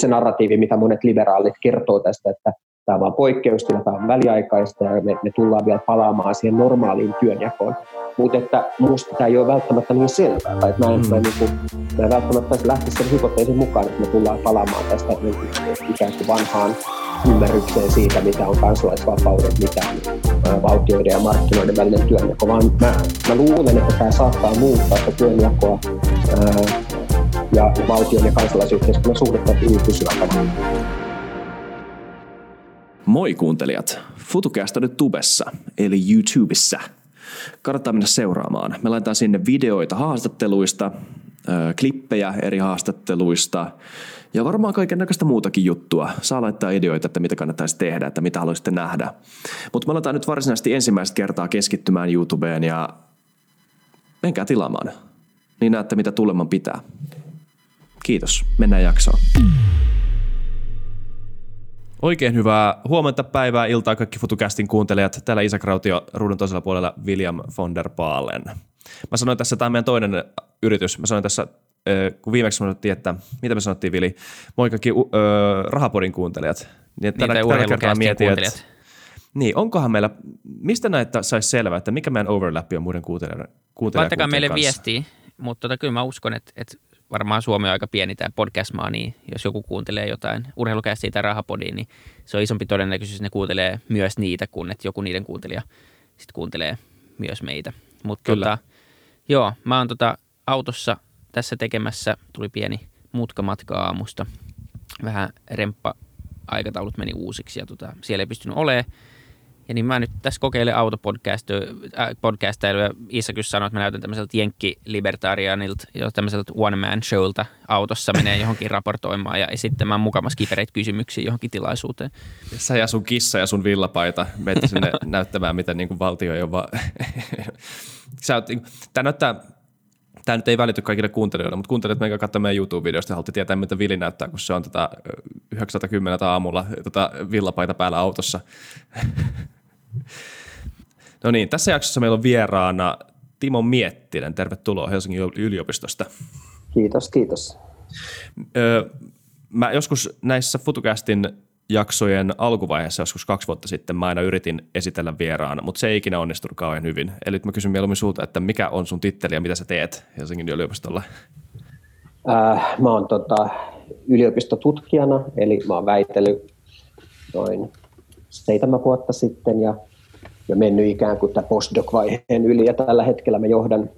se narratiivi, mitä monet liberaalit kertoo tästä, että tämä on vain poikkeustila, tämä on väliaikaista ja me, me tullaan vielä palaamaan siihen normaaliin työnjakoon. Mutta että minusta tämä ei ole välttämättä niin selvää, tai että mä en, mm. mä, niin kuin, mä en välttämättä lähtisi sen hypoteesin mukaan, että me tullaan palaamaan tästä niin kuin, ikään kuin vanhaan ymmärrykseen siitä, mitä on kansalaisvapaudet, mitä on valtioiden ja markkinoiden välinen työnjako, vaan mä, mä luulen, että tämä saattaa muuttaa sitä työnjakoa ää, ja valtion ja kansalaisyhteiskunnan suhdetta hyvin pysyvällä Moi kuuntelijat! FutuCast on nyt tubessa, eli YouTubessa. Kannattaa mennä seuraamaan. Me laitetaan sinne videoita haastatteluista, klippejä eri haastatteluista ja varmaan kaiken näköistä muutakin juttua. Saa laittaa ideoita, että mitä kannattaisi tehdä, että mitä haluaisitte nähdä. Mutta me aletaan nyt varsinaisesti ensimmäistä kertaa keskittymään YouTubeen ja menkää tilaamaan. Niin näette, mitä tuleman pitää. Kiitos. Mennään jaksoon. Oikein hyvää huomenta, päivää, iltaa kaikki FutuCastin kuuntelijat. Täällä Isak Rautio, ruudun toisella puolella William von der Baalen. Mä sanoin tässä, tämä on meidän toinen yritys. Mä sanoin tässä, kun viimeksi sanottiin, että mitä me sanottiin Vili, moi kaikki uh, Rahapodin kuuntelijat. Niin, tällä, tällä kertaa mietin, että niin, onkohan meillä, mistä näitä saisi selvää, että mikä meidän overlap on muiden kuuntelijoiden, kuuntelijoiden Laittakaa meille kanssa? viestiä, mutta tota, kyllä mä uskon, että, että varmaan Suomi on aika pieni tämä podcast-maa, niin jos joku kuuntelee jotain urheilukästiä tai rahapodia, niin se on isompi todennäköisyys, että ne kuuntelee myös niitä, kun että joku niiden kuuntelija sitten kuuntelee myös meitä. Mutta tota, joo, mä oon tota autossa tässä tekemässä, tuli pieni mutkamatka aamusta. Vähän remppa aikataulut meni uusiksi ja tota, siellä ei pystynyt olemaan. Ja niin mä nyt tässä kokeilen autopodcastailua ja Iisa kyllä sanoi, että mä näytän tämmöiseltä jenkki-libertarianilta, jo tämmöiseltä one-man showlta autossa menee johonkin raportoimaan ja esittämään mukamassa kipereitä kysymyksiä johonkin tilaisuuteen. Sä ja sun kissa ja sun villapaita menette sinne näyttämään, miten niin kuin valtio ei ole vaan... Sä oot, Tämä näyttää tämä nyt ei välity kaikille kuuntelijoille, mutta kuuntelijat meidän katsomaan meidän YouTube-videosta ja haluatte tietää, mitä Vili näyttää, kun se on tätä 910 aamulla tätä villapaita päällä autossa. no niin, tässä jaksossa meillä on vieraana Timo Miettinen. Tervetuloa Helsingin yliopistosta. Kiitos, kiitos. Öö, mä joskus näissä FutuCastin jaksojen alkuvaiheessa joskus kaksi vuotta sitten mä aina yritin esitellä vieraana, mutta se ei ikinä onnistunut kauhean hyvin. Eli mä kysyn mieluummin sulta, että mikä on sun titteli ja mitä sä teet Helsingin yliopistolla? Äh, mä oon tota, yliopistotutkijana, eli mä oon väitellyt noin seitsemän vuotta sitten ja, ja mennyt ikään kuin tämän postdoc-vaiheen yli. Ja tällä hetkellä mä johdan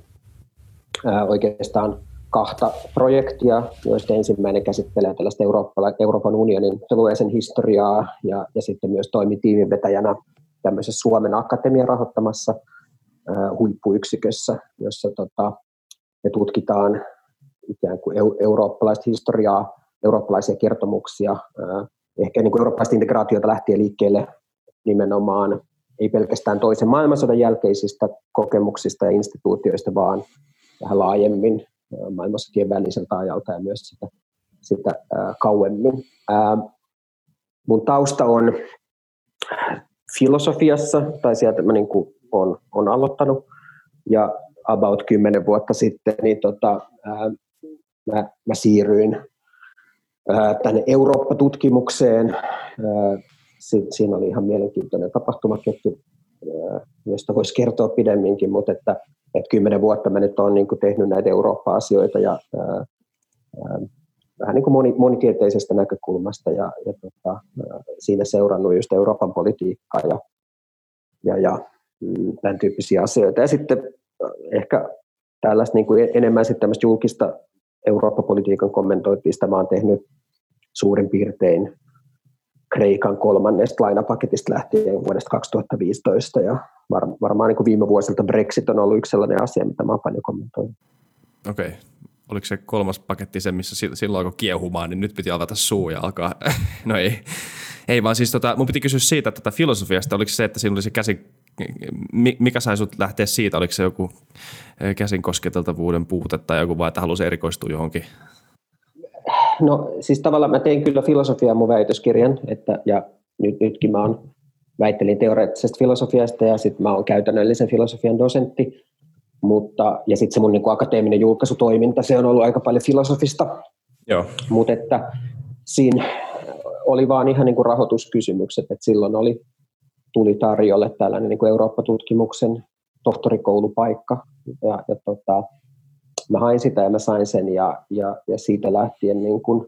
ää, oikeastaan kahta projektia, joista ensimmäinen käsittelee tällaista Euroopan unionin alueisen historiaa ja, ja sitten myös toimi tiiminvetäjänä tämmöisessä Suomen Akatemian rahoittamassa ää, huippuyksikössä, jossa tota, me tutkitaan ikään kuin eurooppalaista historiaa, eurooppalaisia kertomuksia, ää, ehkä niin kuin eurooppalaista integraatiota lähtien liikkeelle nimenomaan ei pelkästään toisen maailmansodan jälkeisistä kokemuksista ja instituutioista, vaan vähän laajemmin maailmansotien väliseltä ajalta ja myös sitä, sitä ää, kauemmin. Ää, mun tausta on filosofiassa, tai sieltä mä niin kuin on, on aloittanut, ja about kymmenen vuotta sitten niin tota, ää, mä, mä siirryin tänne Eurooppa-tutkimukseen. Siinä oli ihan mielenkiintoinen tapahtumaketju, josta voisi kertoa pidemminkin, mutta että, että kymmenen vuotta mä nyt olen niin tehnyt näitä Eurooppa-asioita ja vähän niin kuin moni, monitieteisestä näkökulmasta ja, ja tota, siinä seurannut just Euroopan politiikkaa ja, ja, ja mm, tämän tyyppisiä asioita. Ja sitten ehkä tällaista niin kuin enemmän sitten julkista Eurooppa-politiikan kommentointia, mä olen tehnyt suurin piirtein Kreikan kolmannesta lainapaketista lähtien vuodesta 2015 ja var, varmaan niin kuin viime vuosilta Brexit on ollut yksi sellainen asia, mitä mä paljon kommentoin. Okei. Okay. Oliko se kolmas paketti se, missä silloin alkoi kiehumaan, niin nyt piti avata suu ja alkaa, no ei. Ei vaan siis tota, mun piti kysyä siitä tota filosofiasta, oliko se, että siinä oli se käsi, mikä sai sut lähteä siitä, oliko se joku käsin kosketeltavuuden puute tai joku vaan, että halusi erikoistua johonkin? No siis tavallaan mä tein kyllä filosofiaa mun väitöskirjan, että, ja nyt, nytkin mä oon, väittelin teoreettisesta filosofiasta ja sitten mä oon käytännöllisen filosofian dosentti, mutta, ja sitten se mun niin kuin akateeminen julkaisutoiminta, se on ollut aika paljon filosofista, Joo. mutta että siinä oli vaan ihan niin kuin rahoituskysymykset, että silloin oli, tuli tarjolle tällainen niin kuin Eurooppa-tutkimuksen tohtorikoulupaikka. Ja, ja tota, mä hain sitä ja mä sain sen ja, ja, ja siitä lähtien niin kuin,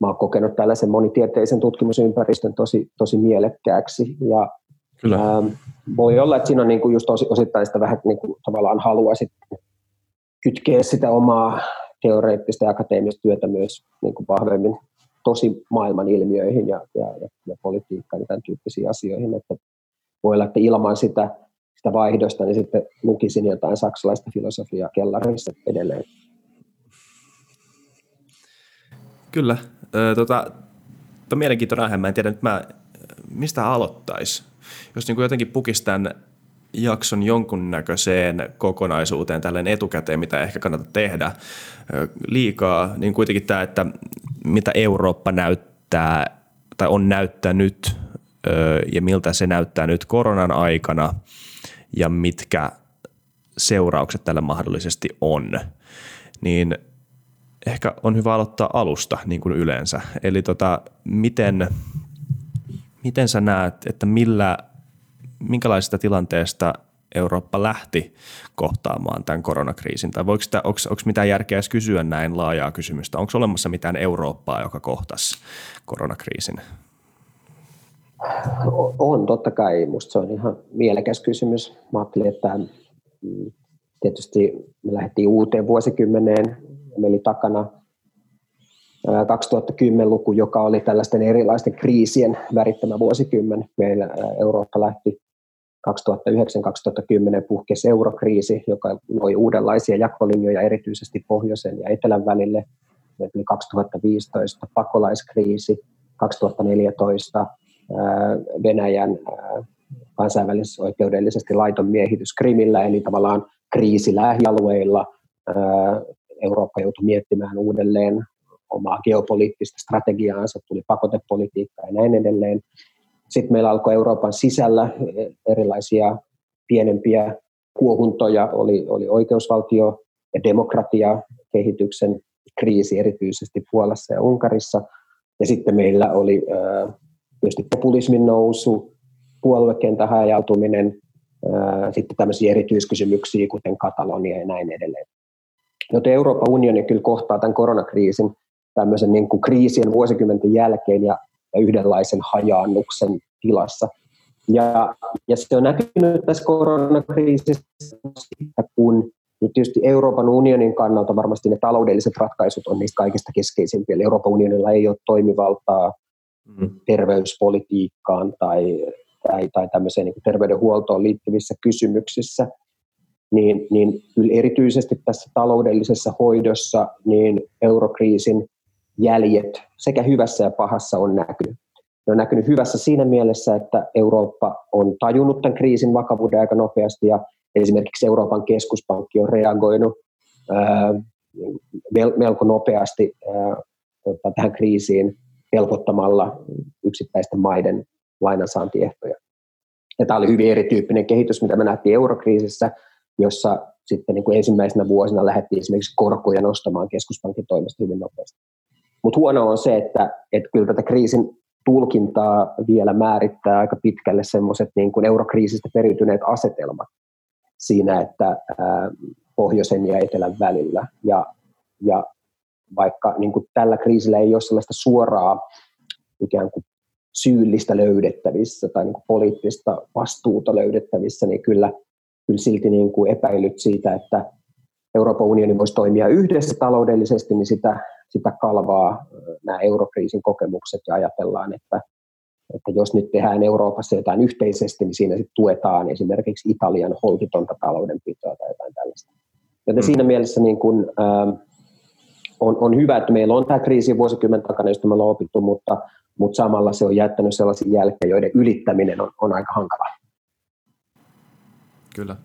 mä oon kokenut tällaisen monitieteisen tutkimusympäristön tosi, tosi mielekkääksi. Ja Kyllä. Ähm, voi olla, että siinä on niin kuin just osittain sitä vähän niin kuin tavallaan halua sitten kytkeä sitä omaa teoreettista ja akateemista työtä myös niin kuin vahvemmin tosi maailman ilmiöihin ja, ja, ja, ja politiikkaan ja tämän tyyppisiin asioihin. Että voi olla, että ilman sitä, sitä vaihdosta niin sitten lukisin jotain saksalaista filosofiaa kellarissa edelleen. Kyllä. tota, on mielenkiintoinen aihe. Mä en tiedä nyt mä, mistä aloittaisi. Jos niin kuin jotenkin pukisi tämän jakson jonkunnäköiseen kokonaisuuteen tälleen etukäteen, mitä ehkä kannata tehdä liikaa, niin kuitenkin tämä, että mitä Eurooppa näyttää tai on näyttänyt ja miltä se näyttää nyt koronan aikana ja mitkä seuraukset tällä mahdollisesti on, niin ehkä on hyvä aloittaa alusta niin kuin yleensä. Eli tota, miten, miten sä näet, että millä minkälaisesta tilanteesta Eurooppa lähti kohtaamaan tämän koronakriisin? Tai voiko sitä, onko, onko mitään järkeä edes kysyä näin laajaa kysymystä? Onko olemassa mitään Eurooppaa, joka kohtasi koronakriisin? On, totta kai. Minusta se on ihan mielekäs kysymys. Mä ajattelin, että mm, tietysti me lähdettiin uuteen vuosikymmeneen. Meillä oli takana 2010-luku, joka oli tällaisten erilaisten kriisien värittämä vuosikymmen. Meillä Eurooppa lähti 2009-2010 puhkesi eurokriisi, joka loi uudenlaisia jakolinjoja erityisesti pohjoisen ja etelän välille. Oli 2015 pakolaiskriisi, 2014 Venäjän kansainvälisoikeudellisesti laiton miehitys Krimillä, eli tavallaan kriisi lähialueilla. Eurooppa joutui miettimään uudelleen omaa geopoliittista strategiaansa, tuli pakotepolitiikkaa ja näin edelleen. Sitten meillä alkoi Euroopan sisällä erilaisia pienempiä kuohuntoja, oli, oli oikeusvaltio- ja demokratia-kehityksen kriisi erityisesti Puolassa ja Unkarissa. Ja sitten meillä oli tietysti populismin nousu, puoluekentän hajautuminen, sitten tämmöisiä erityiskysymyksiä, kuten Katalonia ja näin edelleen. Joten Euroopan unioni kyllä kohtaa tämän koronakriisin tämmöisen niin kuin kriisien vuosikymmenten jälkeen ja ja yhdenlaisen hajaannuksen tilassa. Ja, ja se on näkynyt tässä koronakriisissä, kun niin tietysti Euroopan unionin kannalta varmasti ne taloudelliset ratkaisut on niistä kaikista keskeisimpiä. Eli Euroopan unionilla ei ole toimivaltaa mm. terveyspolitiikkaan tai, tai, tai tämmöiseen niin terveydenhuoltoon liittyvissä kysymyksissä. Niin, niin kyllä erityisesti tässä taloudellisessa hoidossa niin eurokriisin jäljet sekä hyvässä ja pahassa on näkynyt. Ne on näkynyt hyvässä siinä mielessä, että Eurooppa on tajunnut tämän kriisin vakavuuden aika nopeasti ja esimerkiksi Euroopan keskuspankki on reagoinut ää, melko nopeasti ää, tota, tähän kriisiin helpottamalla yksittäisten maiden lainansaantiehtoja. Ja tämä oli hyvin erityyppinen kehitys, mitä me nähtiin eurokriisissä, jossa sitten niin kuin ensimmäisenä vuosina lähdettiin esimerkiksi korkoja nostamaan keskuspankin toimesta hyvin nopeasti. Mutta huono on se, että, että kyllä tätä kriisin tulkintaa vielä määrittää aika pitkälle semmoiset niin kuin eurokriisistä periytyneet asetelmat siinä, että ää, pohjoisen ja etelän välillä. Ja, ja vaikka niin kuin tällä kriisillä ei ole sellaista suoraa ikään kuin syyllistä löydettävissä tai niin kuin poliittista vastuuta löydettävissä, niin kyllä, kyllä silti niin kuin epäilyt siitä, että Euroopan unioni voisi toimia yhdessä taloudellisesti, niin sitä, sitä kalvaa nämä eurokriisin kokemukset ja ajatellaan, että, että jos nyt tehdään Euroopassa jotain yhteisesti, niin siinä sitten tuetaan esimerkiksi Italian holtitonta taloudenpitoa tai jotain tällaista. Joten mm. siinä mielessä niin kun, ähm, on, on hyvä, että meillä on tämä kriisi vuosikymmen takana, josta me ollaan opittu, mutta, mutta samalla se on jättänyt sellaisia jälkeen, joiden ylittäminen on, on aika hankalaa. Kyllä.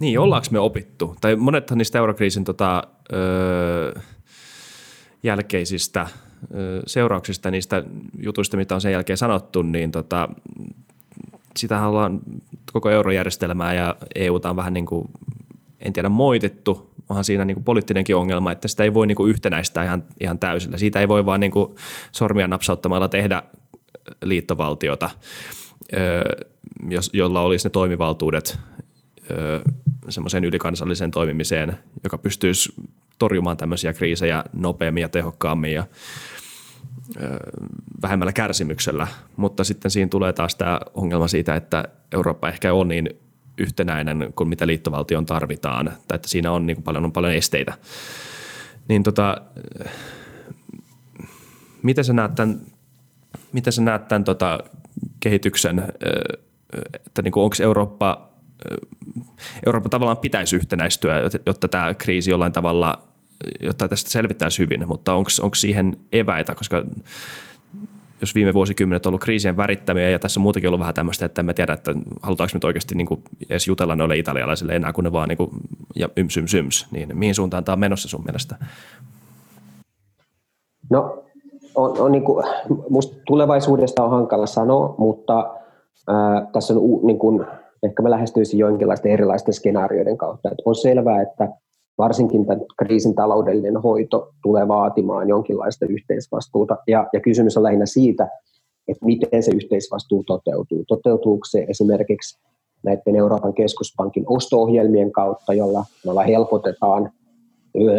Niin, ollaanko me opittu? Tai monethan niistä eurokriisin tota, öö, jälkeisistä seurauksista, niistä jutuista, mitä on sen jälkeen sanottu, niin tota, sitähän ollaan koko eurojärjestelmää ja EUta on vähän niin kuin, en tiedä moitettu, onhan siinä niin kuin poliittinenkin ongelma, että sitä ei voi niin kuin yhtenäistää ihan, ihan täysillä. Siitä ei voi vaan niin kuin sormia napsauttamalla tehdä liittovaltiota, jolla olisi ne toimivaltuudet semmoiseen ylikansalliseen toimimiseen, joka pystyisi torjumaan tämmöisiä kriisejä nopeammin ja tehokkaammin ja vähemmällä kärsimyksellä. Mutta sitten siinä tulee taas tämä ongelma siitä, että Eurooppa ehkä on niin yhtenäinen kuin mitä liittovaltion tarvitaan, tai että siinä on niin paljon, on paljon esteitä. Niin tota, miten sä näet tämän, miten sä näet tämän tota kehityksen, että niin onko Eurooppa, Eurooppa tavallaan pitäisi yhtenäistyä, jotta tämä kriisi jollain tavalla, jotta tästä selvittäisi hyvin, mutta onko siihen eväitä, koska jos viime vuosikymmenet on ollut kriisien värittämiä ja tässä on muutenkin ollut vähän tämmöistä, että emme tiedä, että halutaanko nyt oikeasti niin kuin edes jutella noille italialaisille enää, kun ne vaan niin kuin, ja yms, yms, yms, niin mihin suuntaan tämä on menossa sun mielestä? No, on, on niin kuin, musta tulevaisuudesta on hankala sanoa, mutta ää, tässä on niin kuin, ehkä mä lähestyisin jonkinlaisten erilaisten skenaarioiden kautta. Että on selvää, että varsinkin tämän kriisin taloudellinen hoito tulee vaatimaan jonkinlaista yhteisvastuuta. Ja, ja kysymys on lähinnä siitä, että miten se yhteisvastuu toteutuu. Toteutuuko se esimerkiksi näiden Euroopan keskuspankin osto-ohjelmien kautta, jolla, jolla helpotetaan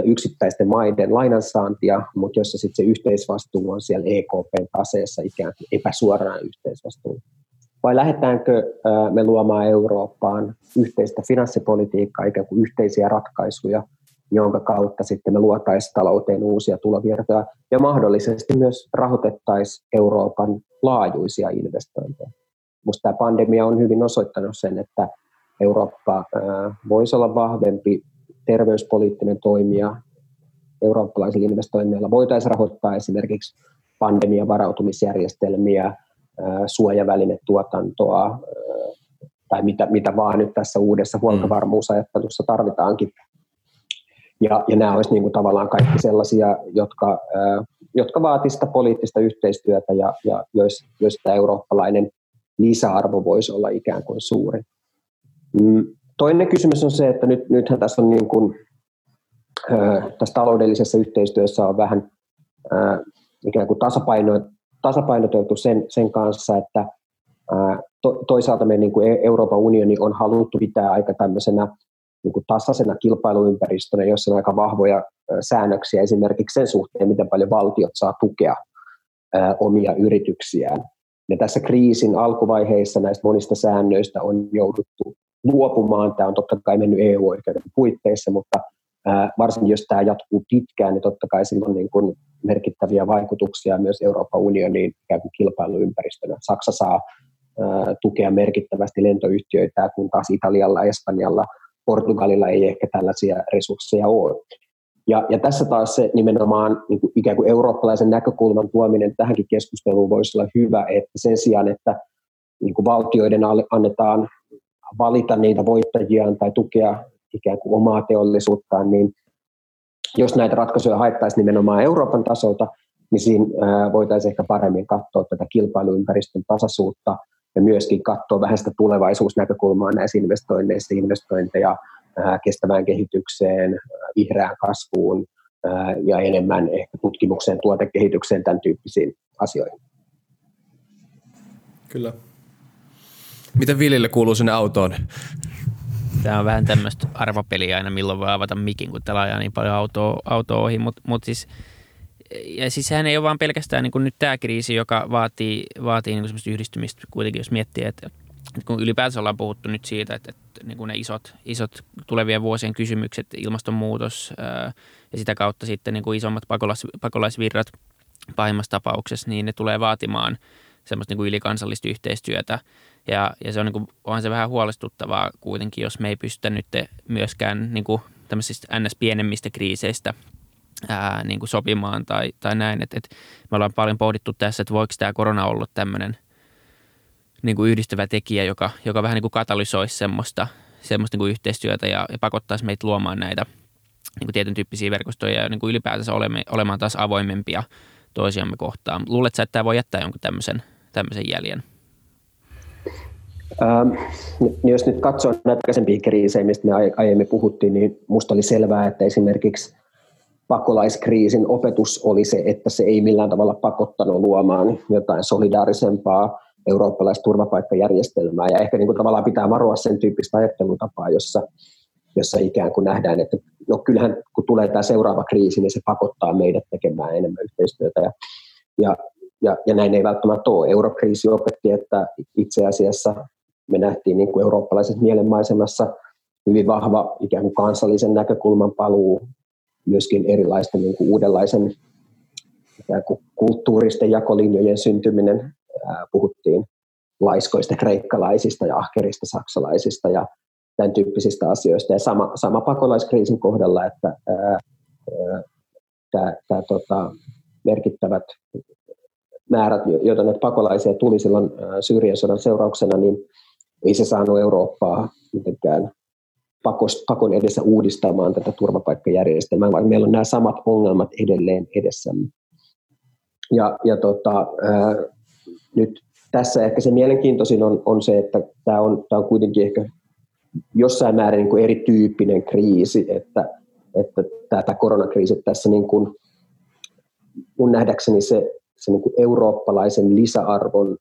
yksittäisten maiden lainansaantia, mutta jossa sitten se yhteisvastuu on siellä EKP-taseessa ikään kuin epäsuoraan yhteisvastuu. Vai lähdetäänkö me luomaan Eurooppaan yhteistä finanssipolitiikkaa, ikään kuin yhteisiä ratkaisuja, jonka kautta sitten me luotaisiin talouteen uusia tulovirtoja ja mahdollisesti myös rahoitettaisiin Euroopan laajuisia investointeja. Minusta tämä pandemia on hyvin osoittanut sen, että Eurooppa voisi olla vahvempi terveyspoliittinen toimija. Eurooppalaisilla investoinneilla voitaisiin rahoittaa esimerkiksi pandemian varautumisjärjestelmiä, suojavälinetuotantoa tai mitä, mitä vaan nyt tässä uudessa mm. huoltovarmuusajattelussa tarvitaankin. Ja, ja nämä olisivat niin kuin tavallaan kaikki sellaisia, jotka, jotka vaatisivat sitä poliittista yhteistyötä ja, ja joista eurooppalainen lisäarvo voisi olla ikään kuin suuri. Mm, toinen kysymys on se, että nyt, nythän tässä on niin kuin, tässä taloudellisessa yhteistyössä on vähän ikään kuin tasapaino, tasapainoteltu sen, sen kanssa, että to, toisaalta me niin kuin e-, Euroopan unioni on haluttu pitää aika tämmöisenä niin kuin tasaisena kilpailuympäristönä, jossa on aika vahvoja säännöksiä esimerkiksi sen suhteen, miten paljon valtiot saa tukea omia yrityksiään. Ja tässä kriisin alkuvaiheissa näistä monista säännöistä on jouduttu luopumaan. Tämä on totta kai mennyt EU-oikeuden puitteissa, mutta varsinkin jos tämä jatkuu pitkään, niin totta kai sillä on niin kuin merkittäviä vaikutuksia myös Euroopan unioniin ikään kuin kilpailuympäristönä. Saksa saa tukea merkittävästi lentoyhtiöitä, kun taas Italialla, Espanjalla, Portugalilla ei ehkä tällaisia resursseja ole. Ja, ja tässä taas se nimenomaan niin kuin ikään kuin eurooppalaisen näkökulman tuominen tähänkin keskusteluun voisi olla hyvä, että sen sijaan, että niin kuin valtioiden annetaan valita niitä voittajiaan tai tukea ikään kuin omaa teollisuuttaan, niin jos näitä ratkaisuja haettaisiin nimenomaan Euroopan tasolta, niin siinä voitaisiin ehkä paremmin katsoa tätä kilpailuympäristön tasaisuutta ja myöskin katsoa vähän sitä tulevaisuusnäkökulmaa näissä investoinneissa, investointeja kestävään kehitykseen, vihreään kasvuun ja enemmän ehkä tutkimukseen, tuotekehitykseen, tämän tyyppisiin asioihin. Kyllä. Miten Vilille kuuluu sinne autoon? Tämä on vähän tämmöistä arvopeliä aina, milloin voi avata mikin, kun täällä ajaa niin paljon autoa, autoa ohi, mutta mut siis ja siis sehän ei ole vaan pelkästään niin kuin nyt tämä kriisi, joka vaatii, vaatii niin kuin yhdistymistä kuitenkin, jos miettii, että kun ylipäänsä ollaan puhuttu nyt siitä, että, että niin kuin ne isot, isot tulevien vuosien kysymykset, ilmastonmuutos ää, ja sitä kautta sitten niin kuin isommat pakolais, pakolaisvirrat pahimmassa tapauksessa, niin ne tulee vaatimaan semmoista niin kuin ylikansallista yhteistyötä. Ja, ja se on, niin kuin, onhan se vähän huolestuttavaa kuitenkin, jos me ei pystytä nyt myöskään niin kuin tämmöisistä ns-pienemmistä kriiseistä ää, niin kuin sopimaan tai, tai näin. Et, et me ollaan paljon pohdittu tässä, että voiko tämä korona olla tämmöinen niin kuin yhdistävä tekijä, joka, joka vähän niin kuin katalysoisi semmoista, semmoista niin kuin yhteistyötä ja, ja pakottaisi meitä luomaan näitä niin kuin tietyn tyyppisiä verkostoja ja niin kuin ylipäätänsä olemme, olemaan taas avoimempia toisiamme kohtaan. Luuletko että tämä voi jättää jonkun tämmöisen, tämmöisen jäljen? Ähm, jos nyt katsoo näitä aikaisempia kriisejä, mistä me aiemmin puhuttiin, niin minusta oli selvää, että esimerkiksi pakolaiskriisin opetus oli se, että se ei millään tavalla pakottanut luomaan jotain solidaarisempaa eurooppalaista turvapaikkajärjestelmää. Ja ehkä niin kuin tavallaan pitää varoa sen tyyppistä ajattelutapaa, jossa, jossa ikään kuin nähdään, että no kyllähän kun tulee tämä seuraava kriisi, niin se pakottaa meidät tekemään enemmän yhteistyötä. Ja, ja, ja, ja näin ei välttämättä ole. Eurokriisi opetti, että itse asiassa me nähtiin niin kuin eurooppalaisessa mielenmaisemassa hyvin vahva ikään kuin kansallisen näkökulman paluu, myöskin erilaisten niin kuin uudenlaisen ikään kuin kulttuuristen jakolinjojen syntyminen. Puhuttiin laiskoista kreikkalaisista ja ahkerista saksalaisista ja tämän tyyppisistä asioista. Ja sama, sama pakolaiskriisin kohdalla, että tämä tota, merkittävät määrät, joita näitä pakolaisia tuli silloin Syyrian sodan seurauksena, niin ei se saanut Eurooppaa mitenkään pakon edessä uudistamaan tätä turvapaikkajärjestelmää, vaan meillä on nämä samat ongelmat edelleen edessämme. Ja, ja tota, ää, nyt tässä ehkä se mielenkiintoisin on, on se, että tämä on, on kuitenkin ehkä jossain määrin niin kuin erityyppinen kriisi, että, että tämä koronakriisi tässä niin kuin, mun nähdäkseni se, se niin kuin eurooppalaisen lisäarvon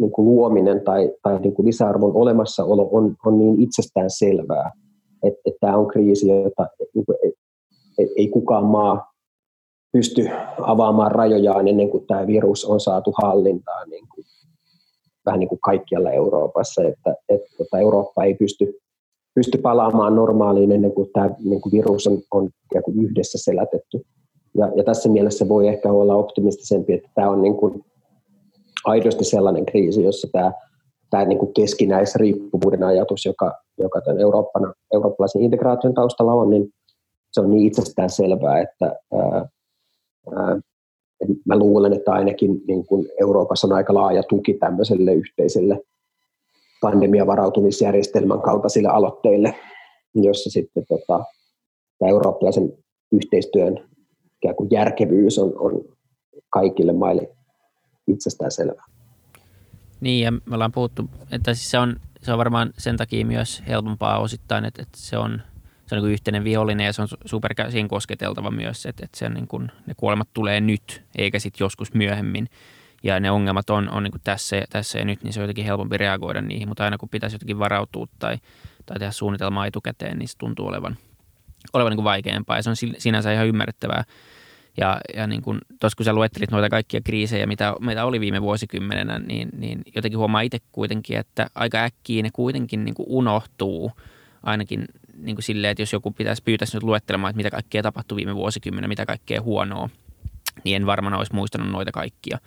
niin kuin luominen tai, tai niin kuin lisäarvon olemassaolo on, on niin itsestään selvää, että, että tämä on kriisi, jota niin kuin ei, ei kukaan maa pysty avaamaan rajojaan ennen kuin tämä virus on saatu hallintaan niin kuin, vähän niin kuin kaikkialla Euroopassa, että, että, että tota Eurooppa ei pysty, pysty palaamaan normaaliin ennen kuin tämä niin kuin virus on, on yhdessä selätetty. Ja, ja tässä mielessä voi ehkä olla optimistisempi, että tämä on niin kuin aidosti sellainen kriisi, jossa tämä, tämä niin kuin keskinäisriippuvuuden ajatus, joka, joka tämän Euroopan, eurooppalaisen integraation taustalla on, niin se on niin itsestään selvää, että ää, ää, mä luulen, että ainakin niin kuin Euroopassa on aika laaja tuki tämmöiselle yhteiselle pandemiavarautumisjärjestelmän kaltaisille aloitteille, jossa sitten tota, tämä eurooppalaisen yhteistyön järkevyys on, on kaikille maille itsestään selvää. Niin, ja me ollaan puhuttu, että siis se on, se on varmaan sen takia myös helpompaa osittain, että, että se on, se on niin yhteinen vihollinen ja se on superkäsin kosketeltava myös, että, että sen niin kuin, ne kuolemat tulee nyt, eikä sitten joskus myöhemmin. Ja ne ongelmat on, on niin kuin tässä, tässä ja nyt, niin se on jotenkin helpompi reagoida niihin, mutta aina kun pitäisi jotenkin varautua tai, tai tehdä suunnitelmaa etukäteen, niin se tuntuu olevan, olevan niin kuin vaikeampaa ja se on sinänsä ihan ymmärrettävää. Ja, ja niin kun, tuossa kun sä luettelit noita kaikkia kriisejä, mitä meitä oli viime vuosikymmenenä, niin, niin jotenkin huomaa itse kuitenkin, että aika äkkiä ne kuitenkin niin kuin unohtuu ainakin niin kuin silleen, että jos joku pitäisi pyytäisi nyt luettelemaan, että mitä kaikkea tapahtui viime vuosikymmenenä, mitä kaikkea huonoa, niin en varmaan olisi muistanut noita kaikkia.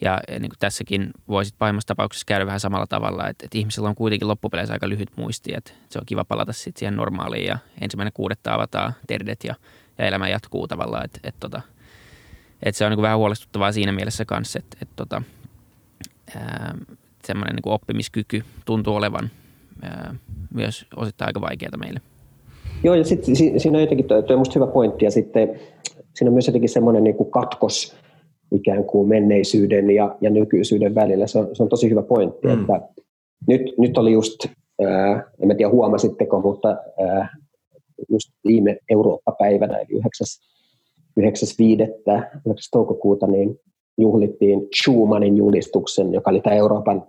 Ja niin kuin tässäkin voisit pahimmassa tapauksessa käydä vähän samalla tavalla, että, että ihmisillä on kuitenkin loppupeleissä aika lyhyt muisti, että se on kiva palata sitten siihen normaaliin ja ensimmäinen kuudetta avataan terdet ja ja elämä jatkuu tavallaan. Että et, tota, et se on niin vähän huolestuttavaa siinä mielessä kanssa, että et, tota, semmoinen niin oppimiskyky tuntuu olevan ää, myös osittain aika vaikeaa meille. Joo, ja sitten si, siinä on jotenkin, tuo on musta hyvä pointti, ja sitten siinä on myös jotenkin semmoinen niin kuin katkos ikään kuin menneisyyden ja, ja nykyisyyden välillä. Se on, se on tosi hyvä pointti, mm. että nyt, nyt oli just, ää, en tiedä huomasitteko, mutta ää, just viime Eurooppa-päivänä, eli 9.5. 9. toukokuuta, niin juhlittiin Schumannin julistuksen, joka oli tämä Euroopan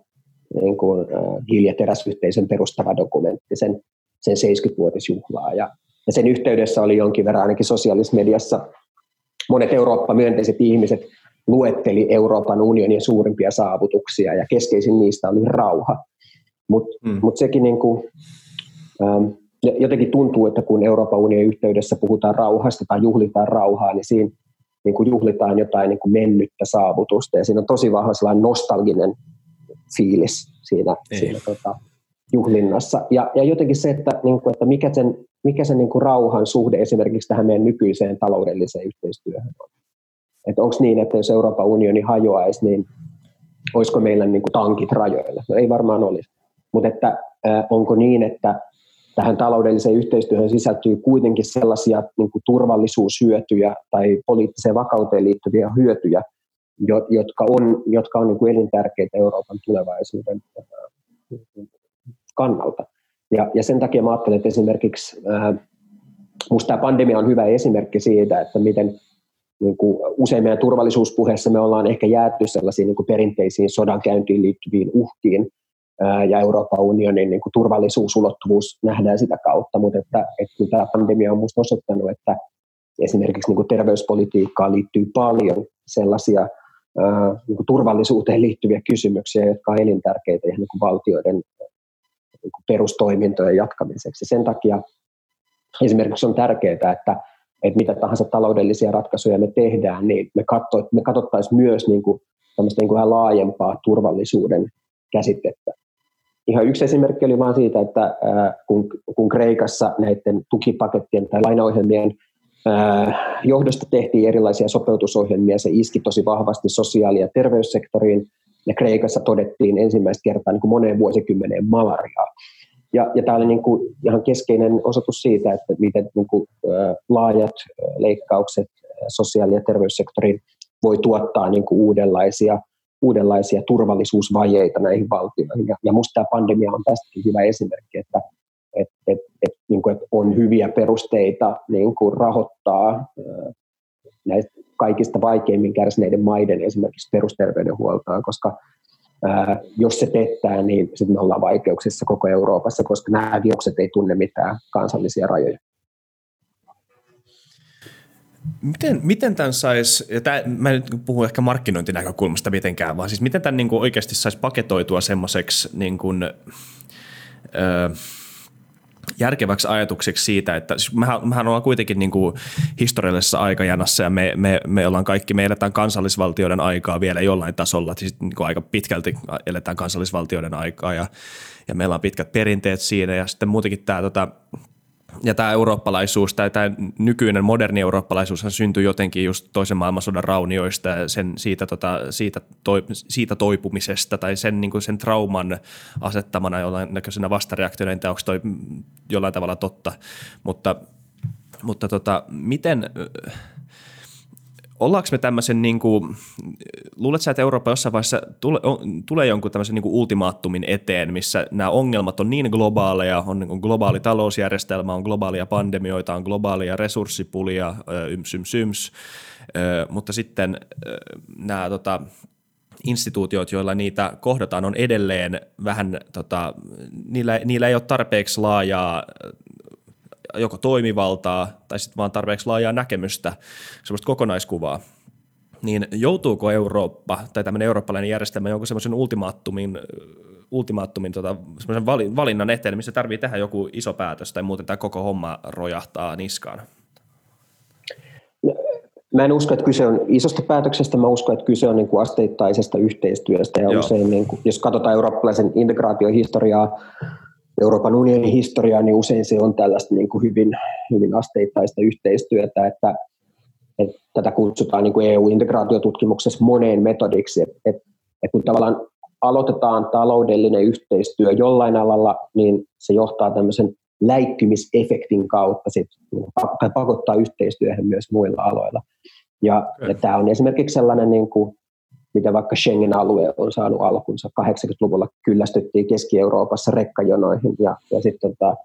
niin kuin, äh, hiili- ja teräsyhteisön perustava dokumentti, sen, sen 70-vuotisjuhlaa. Ja, ja sen yhteydessä oli jonkin verran ainakin sosiaalisessa mediassa monet Eurooppa-myönteiset ihmiset luetteli Euroopan unionin suurimpia saavutuksia, ja keskeisin niistä oli rauha. Mutta mm. mut sekin niin kuin, ähm, jotenkin tuntuu, että kun Euroopan unionin yhteydessä puhutaan rauhasta tai juhlitaan rauhaa, niin siinä niin kuin juhlitaan jotain niin kuin mennyttä saavutusta. Ja siinä on tosi vahva sellainen nostalginen fiilis siinä, siinä tota, juhlinnassa. Ja, ja jotenkin se, että, niin kuin, että mikä sen, mikä sen niin kuin rauhan suhde esimerkiksi tähän meidän nykyiseen taloudelliseen yhteistyöhön on. Että onko niin, että jos Euroopan unioni hajoaisi, niin olisiko meillä niin kuin tankit rajoilla? No ei varmaan olisi. Mutta että, äh, onko niin, että tähän taloudelliseen yhteistyöhön sisältyy kuitenkin sellaisia niin kuin turvallisuushyötyjä tai poliittiseen vakauteen liittyviä hyötyjä, jotka on, jotka on niin kuin elintärkeitä Euroopan tulevaisuuden kannalta. Ja, ja sen takia mä ajattelen, että esimerkiksi äh, minusta tämä pandemia on hyvä esimerkki siitä, että miten niin kuin usein meidän turvallisuuspuheessa me ollaan ehkä jääty sellaisiin niin kuin perinteisiin sodankäyntiin liittyviin uhkiin, ja Euroopan unionin niin kuin turvallisuusulottuvuus nähdään sitä kautta, mutta että, että tämä pandemia on minusta osoittanut, että esimerkiksi niin kuin terveyspolitiikkaan liittyy paljon sellaisia ää, niin kuin turvallisuuteen liittyviä kysymyksiä, jotka ovat elintärkeitä ihan niin kuin valtioiden niin kuin perustoimintojen jatkamiseksi. Sen takia esimerkiksi on tärkeää, että, että mitä tahansa taloudellisia ratkaisuja me tehdään, niin me, katso, me katsottaisiin myös niin kuin, niin kuin laajempaa turvallisuuden käsitettä. Ihan yksi esimerkki oli vain siitä, että kun, kun Kreikassa näiden tukipakettien tai lainaohjelmien johdosta tehtiin erilaisia sopeutusohjelmia, se iski tosi vahvasti sosiaali- ja terveyssektoriin, ja Kreikassa todettiin ensimmäistä kertaa niin kuin moneen vuosikymmeneen malariaa. Ja, ja tämä oli niin kuin ihan keskeinen osoitus siitä, että miten niin kuin, laajat leikkaukset sosiaali- ja terveyssektoriin voi tuottaa niin kuin uudenlaisia uudenlaisia turvallisuusvajeita näihin valtioihin. Ja, ja tämä pandemia on tästäkin hyvä esimerkki, että et, et, et, niin kuin, että on hyviä perusteita niin kuin rahoittaa näistä kaikista vaikeimmin kärsineiden maiden esimerkiksi perusterveydenhuoltoa, koska ää, jos se pettää, niin sitten me ollaan vaikeuksissa koko Euroopassa, koska nämä virukset ei tunne mitään kansallisia rajoja. Miten, miten tämän saisi, ja tämä, mä nyt puhu ehkä markkinointinäkökulmasta mitenkään, vaan siis miten tämän niin kuin oikeasti saisi paketoitua semmoiseksi niin kuin, öö, järkeväksi ajatukseksi siitä, että siis mehän, mehän ollaan kuitenkin niin kuin historiallisessa aikajanassa ja me, me, me ollaan kaikki, me eletään kansallisvaltioiden aikaa vielä jollain tasolla, siis niin kuin aika pitkälti eletään kansallisvaltioiden aikaa ja, ja meillä on pitkät perinteet siinä ja sitten muutenkin tämä tota, ja tämä eurooppalaisuus, tai tämä nykyinen moderni eurooppalaisuus syntyi jotenkin just toisen maailmansodan raunioista ja sen, siitä, tota, siitä, toi, siitä toipumisesta tai sen, niin sen trauman asettamana jollain näköisenä vastareaktiona, en tiedä, onko toi jollain tavalla totta, mutta, mutta tota, miten ollaanko me tämmöisen, niin kuin, luuletko että Eurooppa jossain vaiheessa tule, on, tulee jonkun tämmöisen niin kuin ultimaattumin eteen, missä nämä ongelmat on niin globaaleja, on niin globaali talousjärjestelmä, on globaalia pandemioita, on globaalia resurssipulia, yms, yms, yms, mutta sitten nämä tota, instituutiot, joilla niitä kohdataan, on edelleen vähän, tota, niillä, niillä ei ole tarpeeksi laajaa joko toimivaltaa tai sitten vaan tarpeeksi laajaa näkemystä, semmoista kokonaiskuvaa, niin joutuuko Eurooppa tai tämmöinen eurooppalainen järjestelmä jonkun semmoisen ultimaattumin, ultimaattumin tota, semmoisen valinnan eteen, missä tarvii tehdä joku iso päätös tai muuten tämä koko homma rojahtaa niskaan? Mä en usko, että kyse on isosta päätöksestä, mä uskon, että kyse on niin kuin asteittaisesta yhteistyöstä ja Joo. usein, niin kuin, jos katsotaan eurooppalaisen integraatiohistoriaa, Euroopan unionin historiaa, niin usein se on tällaista niin kuin hyvin, hyvin asteittaista yhteistyötä, että, että tätä kutsutaan niin kuin EU-integraatiotutkimuksessa moneen metodiksi, että, että, että kun tavallaan aloitetaan taloudellinen yhteistyö jollain alalla, niin se johtaa tämmöisen läikkymisefektin kautta sit, tai pakottaa yhteistyöhön myös muilla aloilla. Ja, ja tämä on esimerkiksi sellainen niin kuin mitä vaikka Schengen-alue on saanut alkunsa. 80-luvulla kyllästyttiin Keski-Euroopassa rekkajonoihin ja, ja sitten tota,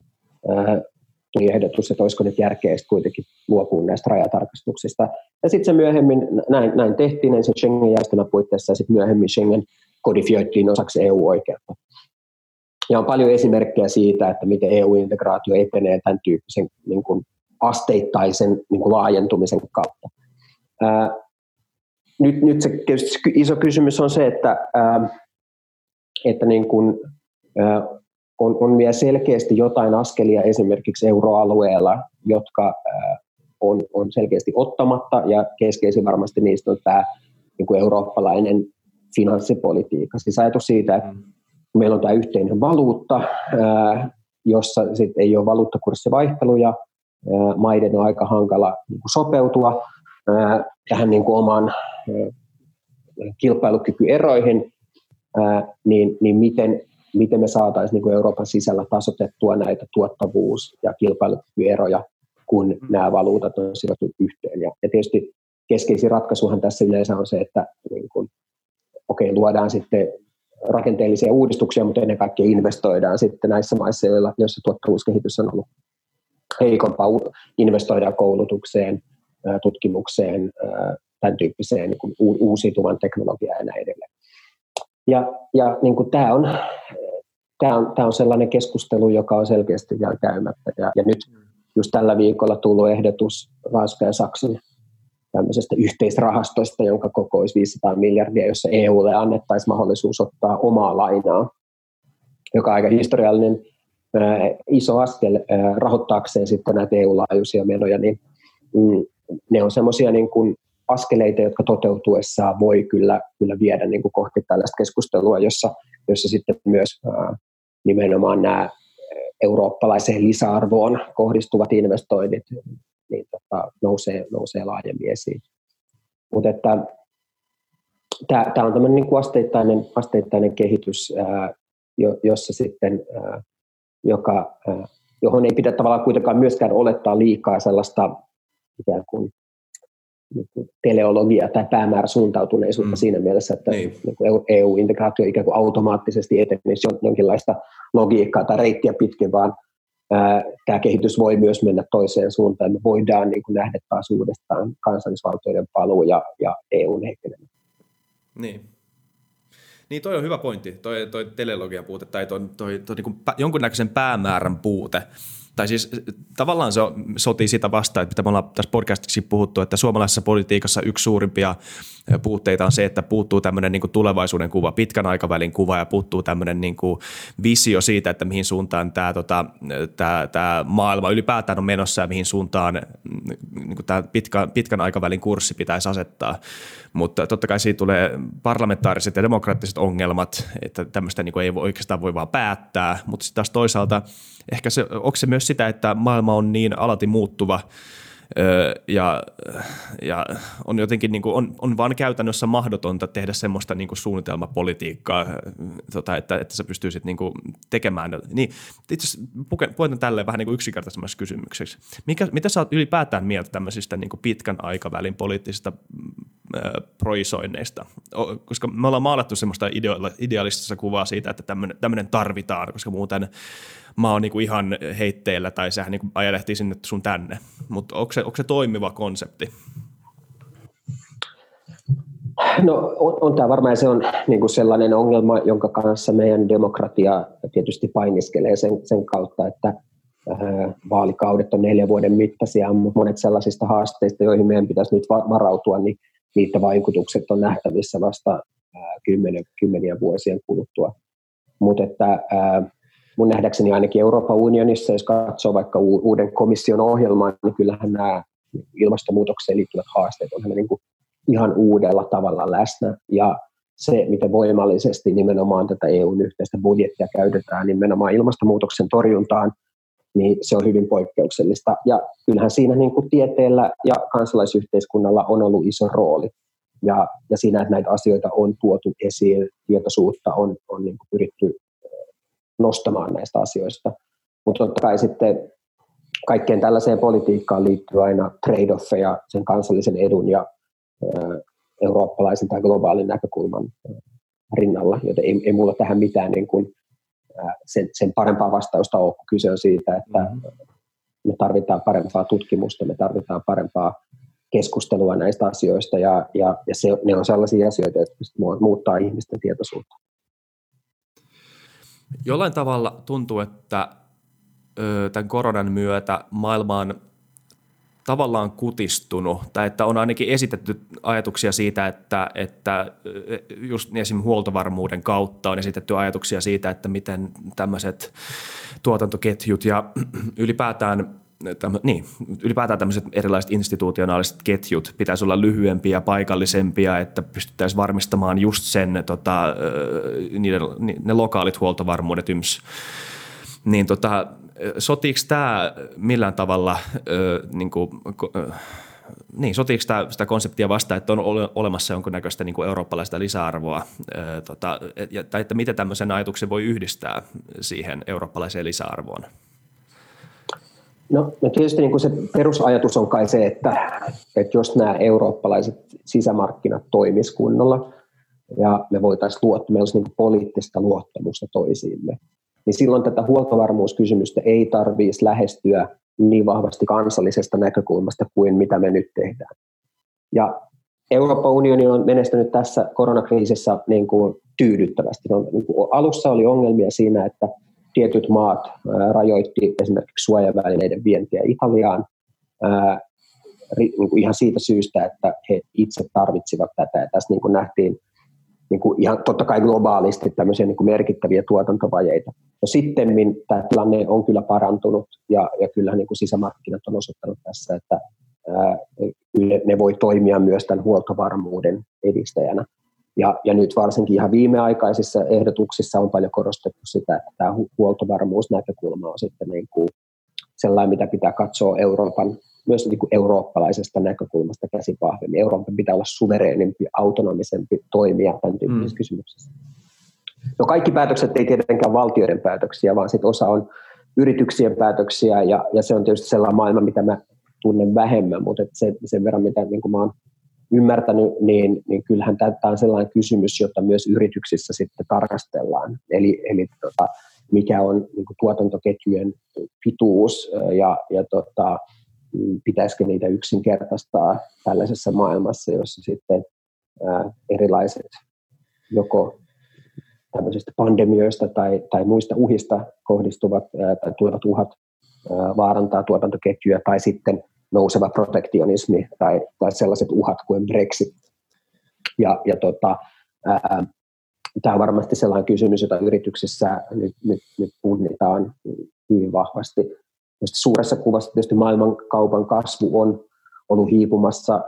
tuli ehdotus, että olisiko nyt järkeä kuitenkin luopua näistä rajatarkastuksista. Ja sitten se myöhemmin, näin, näin tehtiin ensin Schengen-järjestelmän puitteissa ja sitten myöhemmin Schengen kodifioitiin osaksi EU-oikeutta. Ja on paljon esimerkkejä siitä, että miten EU-integraatio etenee tämän tyyppisen niin kuin asteittaisen niin kuin laajentumisen kautta nyt, nyt se iso kysymys on se, että, ää, että niin kuin, ää, on, on vielä selkeästi jotain askelia esimerkiksi euroalueella, jotka ää, on, on selkeästi ottamatta, ja keskeisin varmasti niistä on tämä niin kuin eurooppalainen finanssipolitiikka. Siis ajatus siitä, että mm. meillä on tämä yhteinen valuutta, ää, jossa sit ei ole valuuttakurssivaihteluja, ää, maiden on aika hankala niin kuin sopeutua tähän niin kuin oman kilpailukykyeroihin, niin, niin miten, miten me saataisiin niin Euroopan sisällä tasotettua näitä tuottavuus- ja kilpailukykyeroja, kun mm. nämä valuutat on sidottu yhteen. Ja, ja tietysti keskeisin ratkaisuhan tässä yleensä on se, että niin kuin, okei, luodaan sitten rakenteellisia uudistuksia, mutta ennen kaikkea investoidaan sitten näissä maissa, joilla, joissa tuottavuuskehitys on ollut heikompaa, investoidaan koulutukseen, tutkimukseen, tämän tyyppiseen niin kuin uusiutuvan teknologiaan ja näin edelleen. Ja, ja niin kuin tämä, on, tämä, on, tämä on sellainen keskustelu, joka on selkeästi vielä käymättä. Ja, ja nyt just tällä viikolla tullut ehdotus Ranska ja Saksan tämmöisestä yhteisrahastosta, jonka koko olisi 500 miljardia, jossa EUlle annettaisiin mahdollisuus ottaa omaa lainaa, joka on aika historiallinen iso askel rahoittaakseen sitten näitä EU-laajuisia menoja, niin mm, ne on semmoisia niin kuin askeleita, jotka toteutuessaan voi kyllä, kyllä viedä niin kuin kohti tällaista keskustelua, jossa, jossa sitten myös ää, nimenomaan nämä eurooppalaiseen lisäarvoon kohdistuvat investoinnit niin tota, nousee, nousee laajemmin esiin. Mutta että tämä on tämmöinen niin asteittainen, asteittainen kehitys, ää, jo, jossa sitten, ää, joka, ää, johon ei pidä tavallaan kuitenkaan myöskään olettaa liikaa sellaista ikään kuin niin teleologia tai päämääräsuuntautuneisuutta mm. siinä mielessä, että niin. Niin EU-integraatio ikään kuin automaattisesti etenisi jonkinlaista logiikkaa tai reittiä pitkin, vaan ää, tämä kehitys voi myös mennä toiseen suuntaan. Me voidaan niin kuin nähdä taas uudestaan kansallisvaltioiden paluu ja, ja EUn heikkeneminen. Niin. Niin toi on hyvä pointti, toi, toi teleologian puute tai toi, toi, toi niin kuin jonkunnäköisen päämäärän puute tai siis tavallaan se sotii sitä vastaan, että mitä me ollaan tässä podcastissa puhuttu, että suomalaisessa politiikassa yksi suurimpia puutteita on se, että puuttuu tämmöinen niin tulevaisuuden kuva, pitkän aikavälin kuva ja puuttuu tämmöinen niin visio siitä, että mihin suuntaan tämä, tota, tämä, tämä maailma ylipäätään on menossa ja mihin suuntaan niin kuin tämä pitkä, pitkän aikavälin kurssi pitäisi asettaa. Mutta totta kai siitä tulee parlamentaariset ja demokraattiset ongelmat, että tämmöistä niin ei oikeastaan voi vaan päättää, mutta sitten taas toisaalta ehkä se, onko se myös sitä, että maailma on niin alati muuttuva, ja, ja on jotenkin niin kuin, on, on vaan käytännössä mahdotonta tehdä semmoista niin kuin suunnitelmapolitiikkaa, tota, että, että sä pystyisit niin kuin tekemään. Niin, itse asiassa puhutaan tälleen vähän niin kuin yksinkertaisemmassa kysymykseksi. Mikä, mitä sä oot ylipäätään mieltä tämmöisistä niin kuin pitkän aikavälin poliittisista proisoinneista? Koska me ollaan maalattu semmoista idealistista kuvaa siitä, että tämmöinen tarvitaan, koska muuten – mä oon niinku ihan heitteillä tai sehän niinku ajelehtii sinne sun tänne. Mutta onko se, onko se toimiva konsepti? No on, on tämä varmaan se on niin kuin sellainen ongelma, jonka kanssa meidän demokratia tietysti painiskelee sen, sen kautta, että vaalikaudet on neljä vuoden mittaisia, mutta monet sellaisista haasteista, joihin meidän pitäisi nyt varautua, niin niitä vaikutukset on nähtävissä vasta kymmenen, kymmeniä vuosien kuluttua. Mutta että mun nähdäkseni ainakin Euroopan unionissa, jos katsoo vaikka uuden komission ohjelmaa, niin kyllähän nämä ilmastonmuutokseen liittyvät haasteet on niin kuin ihan uudella tavalla läsnä. Ja se, miten voimallisesti nimenomaan tätä EUn yhteistä budjettia käytetään nimenomaan ilmastonmuutoksen torjuntaan, niin se on hyvin poikkeuksellista. Ja kyllähän siinä niin kuin tieteellä ja kansalaisyhteiskunnalla on ollut iso rooli. Ja, ja siinä, että näitä asioita on tuotu esiin, tietoisuutta on, on niin kuin pyritty nostamaan näistä asioista. Mutta totta kai sitten kaikkeen tällaiseen politiikkaan liittyy aina trade-offeja sen kansallisen edun ja eurooppalaisen tai globaalin näkökulman rinnalla, joten ei, ei mulla tähän mitään niin kuin, sen, sen parempaa vastausta ole, kun kyse on siitä, että mm-hmm. me tarvitaan parempaa tutkimusta, me tarvitaan parempaa keskustelua näistä asioista ja, ja, ja se, ne on sellaisia asioita, jotka muuttaa ihmisten tietoisuutta. Jollain tavalla tuntuu, että ö, tämän koronan myötä maailma on tavallaan kutistunut, tai että on ainakin esitetty ajatuksia siitä, että, että just esimerkiksi huoltovarmuuden kautta on esitetty ajatuksia siitä, että miten tämmöiset tuotantoketjut ja ylipäätään Tämmö, niin, ylipäätään tämmöiset erilaiset institutionaaliset ketjut pitäisi olla lyhyempiä paikallisempia, että pystyttäisiin varmistamaan just sen, tota, niiden, ne lokaalit huoltovarmuudet yms. Niin tota, sotiiko tämä millään tavalla niin kuin, niin, sotiiko tämä sitä konseptia vastaan, että on olemassa jonkunnäköistä niin kuin eurooppalaista lisäarvoa, tota, tai että miten tämmöisen ajatuksen voi yhdistää siihen eurooppalaiseen lisäarvoon? No, no tietysti niin kuin se perusajatus on kai se, että, että jos nämä eurooppalaiset sisämarkkinat toimisivat kunnolla, ja me voitaisiin luottaa, meillä olisi niin poliittista luottamusta toisiimme. Niin silloin tätä huoltovarmuuskysymystä ei tarvitsisi lähestyä niin vahvasti kansallisesta näkökulmasta kuin mitä me nyt tehdään. Ja Euroopan unioni on menestynyt tässä koronakriisissä niin kuin tyydyttävästi. No, niin kuin alussa oli ongelmia siinä, että tietyt maat rajoitti esimerkiksi suojavälineiden vientiä Italiaan niin kuin ihan siitä syystä, että he itse tarvitsivat tätä. Ja tässä niin kuin nähtiin niin kuin ihan totta kai globaalisti tämmöisiä niin kuin merkittäviä tuotantovajeita. No sitten tämä tilanne on kyllä parantunut ja, ja kyllä niin kuin sisämarkkinat on osoittanut tässä, että ää, ne voi toimia myös tämän huoltovarmuuden edistäjänä. Ja, ja nyt varsinkin ihan viimeaikaisissa ehdotuksissa on paljon korostettu sitä, että tämä huoltovarmuusnäkökulma on sitten niin kuin sellainen, mitä pitää katsoa Euroopan, myös niin kuin eurooppalaisesta näkökulmasta käsin vahvemmin. Euroopan pitää olla suvereenimpi, autonomisempi toimija tämän tyyppisessä mm. kysymyksessä. No kaikki päätökset ei tietenkään valtioiden päätöksiä, vaan sit osa on yrityksien päätöksiä ja, ja se on tietysti sellainen maailma, mitä mä tunnen vähemmän, mutta se, sen verran, mitä niin kuin mä oon ymmärtänyt, niin, niin kyllähän tämä on sellainen kysymys, jota myös yrityksissä sitten tarkastellaan. Eli, eli tota, mikä on niin kuin tuotantoketjujen pituus ja, ja tota, pitäisikö niitä yksinkertaistaa tällaisessa maailmassa, jossa sitten erilaiset joko tämmöisistä pandemioista tai, tai muista uhista kohdistuvat tai tulevat uhat vaarantaa tuotantoketjuja tai sitten nouseva protektionismi tai, tai sellaiset uhat kuin Brexit. Ja, ja tota, tämä on varmasti sellainen kysymys, jota yrityksissä nyt, nyt, nyt punnitaan hyvin vahvasti. Suuressa kuvassa tietysti maailmankaupan kasvu on ollut hiipumassa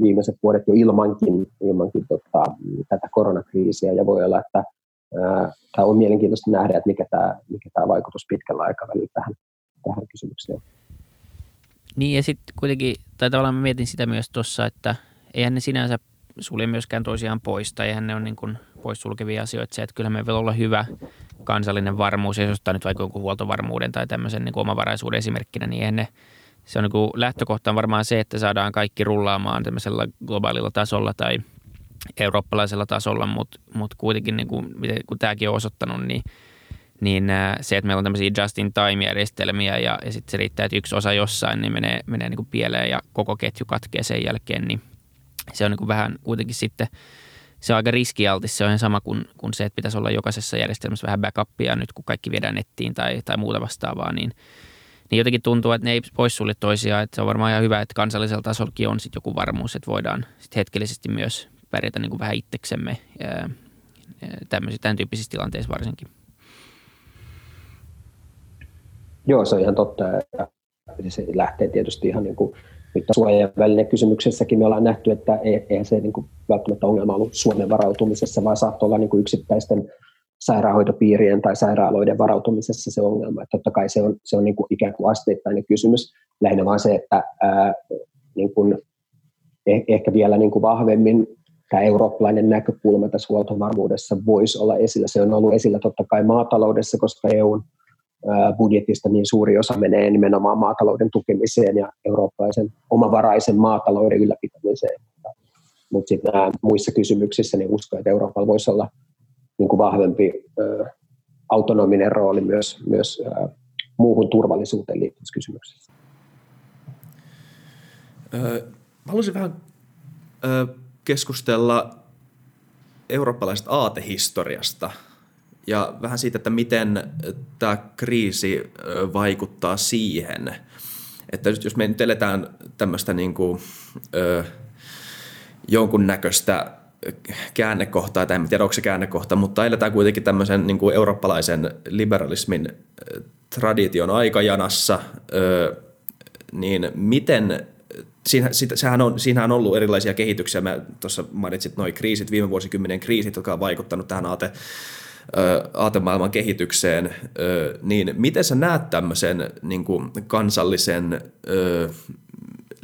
viimeiset vuodet jo ilmankin, ilmankin tota, tätä koronakriisiä ja voi olla, että tämä on mielenkiintoista nähdä, että mikä tämä, mikä tämä vaikutus pitkällä aikavälillä tähän, tähän kysymykseen niin ja sitten kuitenkin, tai tavallaan mä mietin sitä myös tuossa, että eihän ne sinänsä sulje myöskään toisiaan pois, tai eihän ne ole niin kuin poissulkevia asioita. Se, että kyllähän me voi olla hyvä kansallinen varmuus, jos ottaa nyt vaikka jonkun huoltovarmuuden tai tämmöisen niin omavaraisuuden esimerkkinä, niin ne, se on niin kuin lähtökohta on varmaan se, että saadaan kaikki rullaamaan tämmöisellä globaalilla tasolla tai eurooppalaisella tasolla, mutta mut kuitenkin niin kuin, kun tämäkin on osoittanut, niin – niin se, että meillä on tämmöisiä just-in-time-järjestelmiä ja, ja sitten se riittää, että yksi osa jossain niin menee, menee niin kuin pieleen ja koko ketju katkee sen jälkeen, niin se on niin kuin vähän kuitenkin sitten, se on aika riskialtis. Se on ihan sama kuin, kuin se, että pitäisi olla jokaisessa järjestelmässä vähän backupia nyt, kun kaikki viedään nettiin tai, tai muuta vastaavaa, niin, niin jotenkin tuntuu, että ne ei poissulje toisiaan. Että se on varmaan ihan hyvä, että kansallisella tasollakin on sitten joku varmuus, että voidaan sit hetkellisesti myös pärjätä niin kuin vähän itseksemme tämän tyyppisissä tilanteissa varsinkin. Joo, se on ihan totta. Se lähtee tietysti ihan niin kuin nyt välinen kysymyksessäkin me ollaan nähty, että eihän se niin kuin välttämättä ongelma ollut Suomen varautumisessa, vaan saattoi olla niin kuin yksittäisten sairaanhoitopiirien tai sairaaloiden varautumisessa se ongelma. Että totta kai se on, se on niin kuin ikään kuin asteittainen kysymys. Lähinnä vaan se, että ää, niin kuin, eh, ehkä vielä niin kuin vahvemmin tämä eurooppalainen näkökulma tässä huoltovarmuudessa voisi olla esillä. Se on ollut esillä totta kai maataloudessa, koska EUn budjetista niin suuri osa menee nimenomaan maatalouden tukemiseen ja eurooppalaisen omavaraisen maatalouden ylläpitämiseen. Mutta sitten muissa kysymyksissä niin uskon, että Euroopalla voisi olla niin kuin vahvempi ö, autonominen rooli myös, myös ö, muuhun turvallisuuteen liittyvissä kysymyksissä. Haluaisin vähän keskustella eurooppalaisesta aatehistoriasta – ja vähän siitä, että miten tämä kriisi vaikuttaa siihen. Että jos me nyt eletään tämmöistä niin kuin, ö, jonkunnäköistä käännekohtaa, tai en tiedä onko se käännekohta, mutta eletään kuitenkin tämmöisen niin kuin eurooppalaisen liberalismin tradition aikajanassa, ö, niin miten Siinä, on, siinähän on ollut erilaisia kehityksiä. Mä tuossa mainitsit noin kriisit, viime vuosikymmenen kriisit, jotka on vaikuttanut tähän aate, aatemaailman kehitykseen, niin miten sä näet tämmöisen niin kuin kansallisen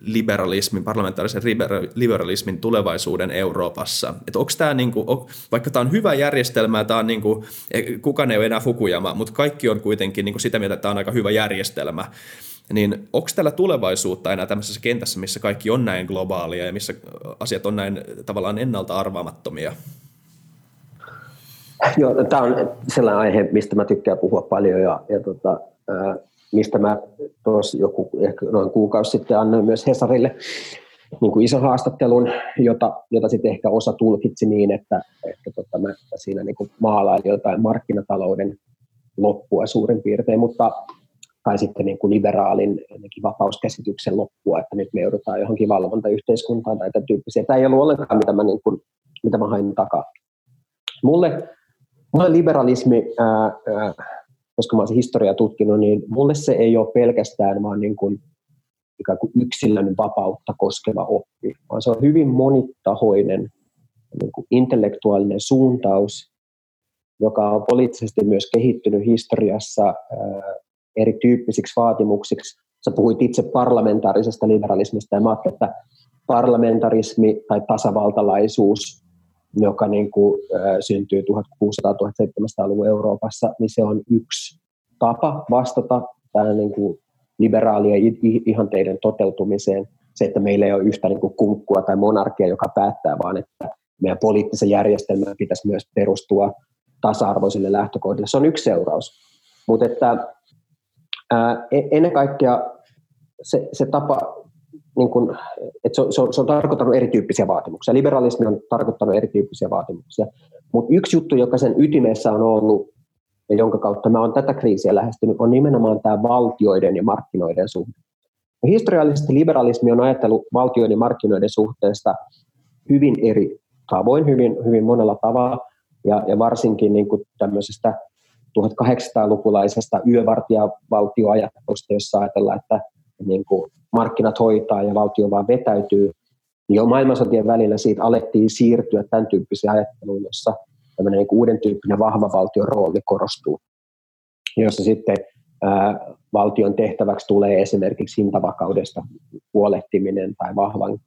liberalismin, parlamentaarisen liberalismin tulevaisuuden Euroopassa. Että onko tämä, niinku, vaikka tämä on hyvä järjestelmä, tämä on niinku, kukaan ei ole enää Fukuyama, mutta kaikki on kuitenkin niinku sitä mieltä, että tämä on aika hyvä järjestelmä, niin onko tällä tulevaisuutta enää tämmöisessä kentässä, missä kaikki on näin globaalia ja missä asiat on näin tavallaan ennalta arvaamattomia? Joo, tämä on sellainen aihe, mistä mä tykkään puhua paljon ja, ja tota, mistä mä tuossa joku ehkä noin kuukausi sitten annoin myös Hesarille niin kuin ison haastattelun, jota, jota sitten ehkä osa tulkitsi niin, että, että tota, mä siinä niin kuin maalain jotain markkinatalouden loppua suurin piirtein, mutta tai sitten niin kuin liberaalin vapauskäsityksen loppua, että nyt me joudutaan johonkin valvontayhteiskuntaan tai tämän tyyppisiä. Tämä ei ollut ollenkaan, mitä mä, niin kuin, mitä mä hain takaa. Mulle, mulle liberalismi, ää, ää, koska mä olen historiaa tutkinut, niin mulle se ei ole pelkästään vaan niin kuin, ikään kuin yksilön vapautta koskeva oppi, vaan se on hyvin monitahoinen niin kuin intellektuaalinen suuntaus, joka on poliittisesti myös kehittynyt historiassa ää, erityyppisiksi vaatimuksiksi. Sä puhuit itse parlamentaarisesta liberalismista ja mä että parlamentarismi tai tasavaltalaisuus, joka niin kuin, syntyy 1600-1700-luvun Euroopassa, niin se on yksi tapa vastata tähän niin kuin liberaalien ihanteiden toteutumiseen. Se, että meillä ei ole yhtä niin kuin kumkkua tai monarkia, joka päättää, vaan että meidän poliittisen järjestelmän pitäisi myös perustua tasa-arvoisille lähtökohdille. Se on yksi seuraus. Mutta että ää, e-, ennen kaikkea se, se tapa, niin kun, että se, se, on, se on tarkoittanut erityyppisiä vaatimuksia. Liberalismi on tarkoittanut erityyppisiä vaatimuksia. Mutta yksi juttu, joka sen ytimessä on ollut, ja jonka kautta mä olen tätä kriisiä lähestynyt, on nimenomaan tämä valtioiden ja markkinoiden suhde. Ja historiallisesti liberalismi on ajatellut valtioiden ja markkinoiden suhteesta hyvin eri tavoin, hyvin, hyvin monella tavalla, ja, ja varsinkin niin kuin tämmöisestä 1800-lukulaisesta yövartijavaltioajattelusta, jossa ajatellaan, että niin kuin markkinat hoitaa ja valtio vaan vetäytyy, niin jo maailmansotien välillä siitä alettiin siirtyä tämän tyyppiseen ajatteluun, jossa tämmöinen niin uuden tyyppinen vahva valtion rooli korostuu, jossa sitten ää, valtion tehtäväksi tulee esimerkiksi hintavakaudesta huolehtiminen tai vahvan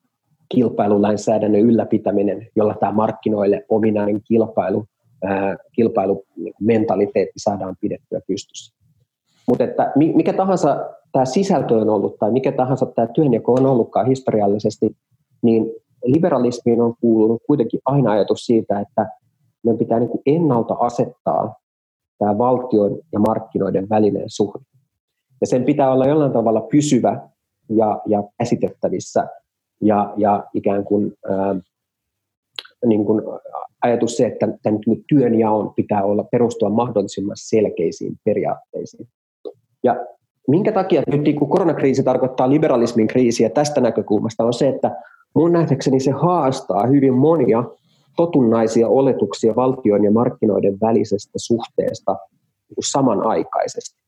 kilpailulainsäädännön ylläpitäminen, jolla tämä markkinoille ominainen kilpailu kilpailumentaliteetti saadaan pidettyä pystyssä. Mutta että mikä tahansa tämä sisältö on ollut tai mikä tahansa tämä työnjako on ollutkaan historiallisesti, niin liberalismiin on kuulunut kuitenkin aina ajatus siitä, että meidän pitää niin kuin ennalta asettaa tämä valtion ja markkinoiden välinen suhde. Ja sen pitää olla jollain tavalla pysyvä ja, ja käsitettävissä ja, ja ikään kuin, ää, niin kuin ajatus se, että tämän työnjaon pitää olla perustua mahdollisimman selkeisiin periaatteisiin. Ja minkä takia nyt niin koronakriisi tarkoittaa liberalismin kriisiä tästä näkökulmasta on se, että mun nähdäkseni se haastaa hyvin monia totunnaisia oletuksia valtion ja markkinoiden välisestä suhteesta niin samanaikaisesti.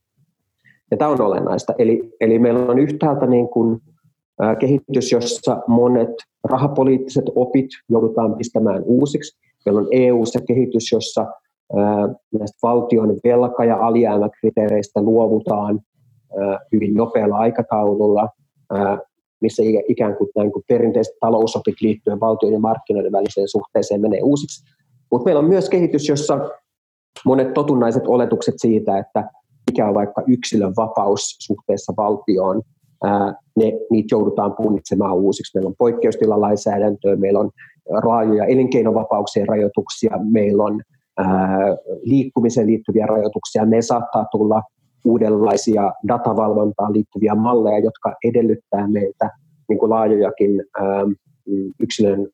Ja tämä on olennaista. Eli, eli meillä on yhtäältä niin kuin, kehitys, jossa monet rahapoliittiset opit joudutaan pistämään uusiksi. Meillä on EU-ssa kehitys, jossa näistä valtion velka- ja alijäämäkriteereistä luovutaan hyvin nopealla aikataululla, missä ikään kuin, näin kuin perinteiset talousopit liittyen valtion ja markkinoiden väliseen suhteeseen menee uusiksi. Mutta meillä on myös kehitys, jossa monet totunnaiset oletukset siitä, että mikä on vaikka yksilön vapaus suhteessa valtioon, ne, niitä joudutaan punnitsemaan uusiksi. Meillä on poikkeustilalainsäädäntöä, meillä on laajoja elinkeinovapauksien rajoituksia, meillä on liikkumiseen liittyviä rajoituksia, me saattaa tulla uudenlaisia datavalvontaan liittyviä malleja, jotka edellyttää meiltä niin kuin laajojakin ää, yksilön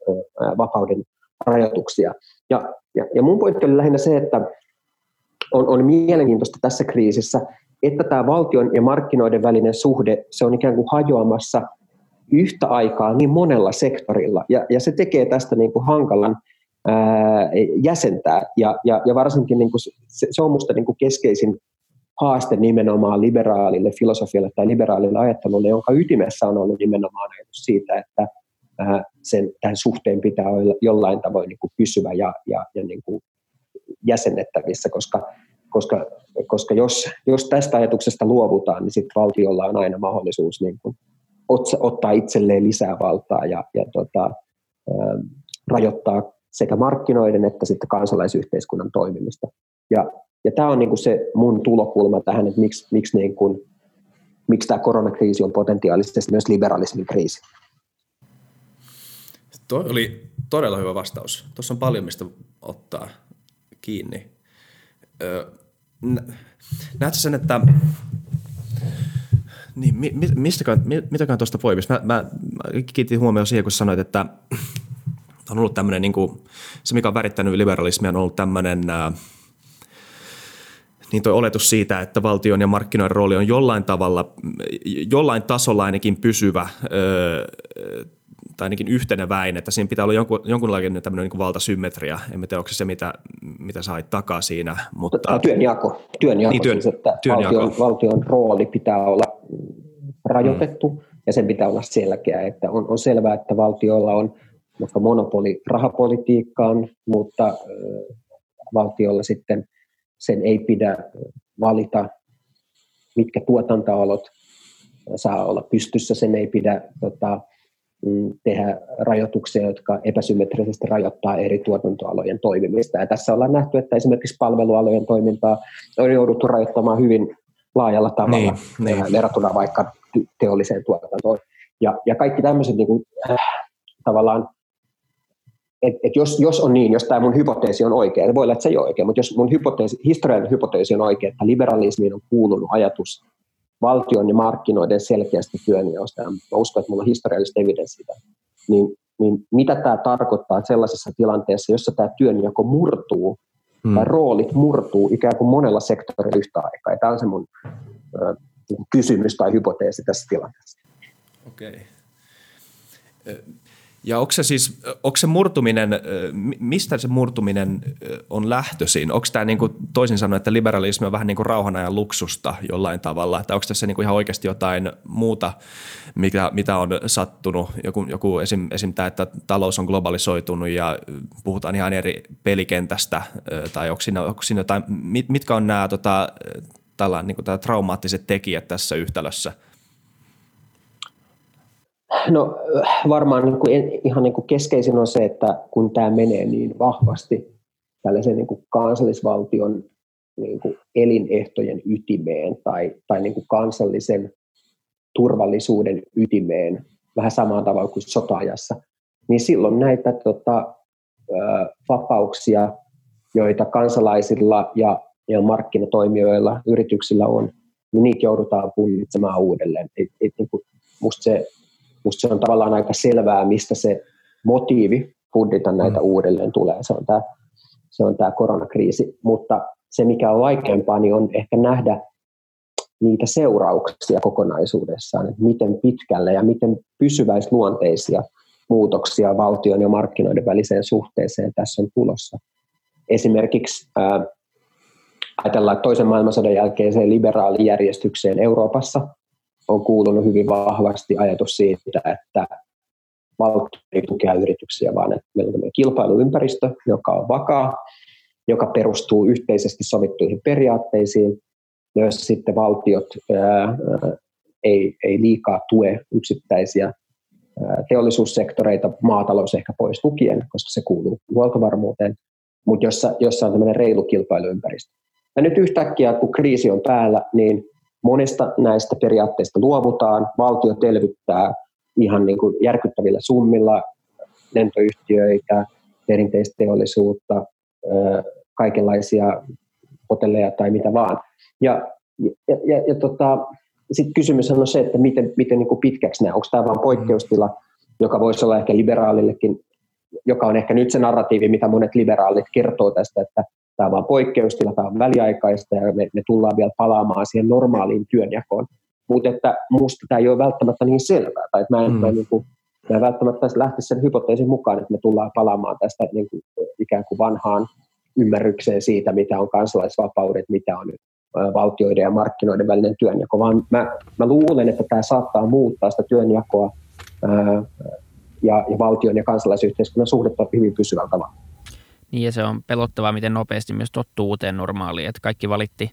vapauden rajoituksia. Ja, ja, ja mun pointti oli lähinnä se, että on, on mielenkiintoista tässä kriisissä, että tämä valtion ja markkinoiden välinen suhde, se on ikään kuin hajoamassa yhtä aikaa niin monella sektorilla. Ja, ja se tekee tästä niin kuin hankalan ää, jäsentää. Ja, ja, ja varsinkin niin kuin se, se on minusta niin keskeisin haaste nimenomaan liberaalille filosofialle tai liberaalille ajattelulle, jonka ytimessä on ollut nimenomaan ajatus siitä, että sen, tämän suhteen pitää olla jollain tavoin niin kuin pysyvä ja, ja, ja niin kuin jäsennettävissä, koska koska, koska jos, jos tästä ajatuksesta luovutaan, niin sitten valtiolla on aina mahdollisuus niin kuin ottaa itselleen lisää valtaa ja, ja tota, rajoittaa sekä markkinoiden että sitten kansalaisyhteiskunnan toimimista. Ja, ja tämä on niin kuin se mun tulokulma tähän, että miksi, miksi, niin kuin, miksi tämä koronakriisi on potentiaalisesti myös liberalismin kriisi. Tuo oli todella hyvä vastaus. Tuossa on paljon mistä ottaa kiinni. Öö, näetkö sen, että niin, mi, mistäkään, mitäkään tuosta poimisi? Mä, mä, mä kiinnitin huomioon siihen, kun sanoit, että on ollut tämmöinen, niin kuin, se mikä on värittänyt liberalismia on ollut tämmöinen ää, niin tuo oletus siitä, että valtion ja markkinoiden rooli on jollain tavalla, jollain tasolla ainakin pysyvä öö, tai ainakin yhteneväin, että siinä pitää olla jonkun, jonkunlainen tämmöinen niin valtasymmetria. En tiedä, onko se mitä, mitä sait takaa siinä. Mutta... Tämä työnjako, työnjako niin, työn, siis, että työnjako. Valtion, valtion rooli pitää olla rajoitettu mm. ja sen pitää olla selkeä. Että on, on selvää, että valtiolla on vaikka monopoli rahapolitiikkaan, mutta valtiolla sitten sen ei pidä valita, mitkä tuotantoalot saa olla pystyssä, sen ei pidä tota, mm, tehdä rajoituksia, jotka epäsymmetrisesti rajoittaa eri tuotantoalojen toimimista. Ja tässä ollaan nähty, että esimerkiksi palvelualojen toimintaa on jouduttu rajoittamaan hyvin laajalla tavalla niin, niin. verrattuna vaikka teolliseen tuotantoon. Ja, ja kaikki tämmöiset niin kuin, äh, tavallaan et, et jos, jos on niin, jos tämä mun hypoteesi on oikea, niin voi olla, että se ei ole oikein, mutta jos mun hypoteesi, historiallinen hypoteesi on oikea, että liberalismiin on kuulunut ajatus valtion ja markkinoiden selkeästi työnjaosta, ja mä uskon, että mulla on historiallista evidenssiä niin, niin mitä tämä tarkoittaa sellaisessa tilanteessa, jossa tämä työnjako murtuu, hmm. tai roolit murtuu ikään kuin monella sektorilla yhtä aikaa, ja tämä on se mun ö, kysymys tai hypoteesi tässä tilanteessa. Okei. Okay. Ja onko se siis, onko se murtuminen, mistä se murtuminen on lähtöisin? Onko tämä niin kuin, toisin sanoen, että liberalismi on vähän niin kuin rauhanajan luksusta jollain tavalla? Tai onko tässä niin kuin ihan oikeasti jotain muuta, mikä, mitä on sattunut? Joku, joku esim, esim. tämä, että talous on globalisoitunut ja puhutaan ihan eri pelikentästä, tai onko siinä, onko siinä jotain, mitkä on nämä tota, tällä, niin kuin, traumaattiset tekijät tässä yhtälössä – No varmaan niin kuin, ihan niin kuin keskeisin on se, että kun tämä menee niin vahvasti tällaisen niin kuin kansallisvaltion niin kuin elinehtojen ytimeen tai, tai niin kuin kansallisen turvallisuuden ytimeen vähän samaan tavalla kuin sota-ajassa, niin silloin näitä tota, vapauksia, joita kansalaisilla ja, ja markkinatoimijoilla, yrityksillä on, niin niitä joudutaan punnitsemaan uudelleen. Et, et, niin kuin, musta se musta se on tavallaan aika selvää, mistä se motiivi puddita näitä mm. uudelleen tulee. Se on tämä, se on tämä koronakriisi. Mutta se, mikä on vaikeampaa, niin on ehkä nähdä niitä seurauksia kokonaisuudessaan, että miten pitkälle ja miten pysyväisluonteisia muutoksia valtion ja markkinoiden väliseen suhteeseen tässä on tulossa. Esimerkiksi ää, ajatellaan toisen maailmansodan jälkeiseen liberaalijärjestykseen Euroopassa, on kuulunut hyvin vahvasti ajatus siitä, että valtio ei tukea yrityksiä, vaan että meillä on kilpailuympäristö, joka on vakaa, joka perustuu yhteisesti sovittuihin periaatteisiin, joissa sitten valtiot ää, ei, ei liikaa tue yksittäisiä ää, teollisuussektoreita, maatalous ehkä pois lukien, koska se kuuluu huoltovarmuuteen, mutta jossa, jossa on tämmöinen reilu kilpailuympäristö. Ja nyt yhtäkkiä, kun kriisi on päällä, niin Monesta näistä periaatteista luovutaan, valtio elvyttää ihan niin kuin järkyttävillä summilla lentoyhtiöitä, perinteistä teollisuutta, kaikenlaisia hotelleja tai mitä vaan. Ja, ja, ja, ja tota, sitten kysymys on se, että miten, miten niin kuin pitkäksi nämä, onko tämä vain poikkeustila, joka voisi olla ehkä liberaalillekin, joka on ehkä nyt se narratiivi, mitä monet liberaalit kertoo tästä, että tämä on vain poikkeustila, tämä on väliaikaista ja me, me tullaan vielä palaamaan siihen normaaliin työnjakoon. Mutta että minusta tämä ei ole välttämättä niin selvää, tai että mä en, mm. mä, niin kuin, mä en välttämättä lähtisi sen hypoteesin mukaan, että me tullaan palaamaan tästä niin kuin, ikään kuin vanhaan ymmärrykseen siitä, mitä on kansalaisvapaudet, mitä on valtioiden ja markkinoiden välinen työnjako, vaan mä, mä luulen, että tämä saattaa muuttaa sitä työnjakoa ää, ja, ja valtion ja kansalaisyhteiskunnan suhdetta hyvin pysyvällä tavalla. Niin ja se on pelottavaa, miten nopeasti myös tottuu uuteen normaaliin, että kaikki valitti,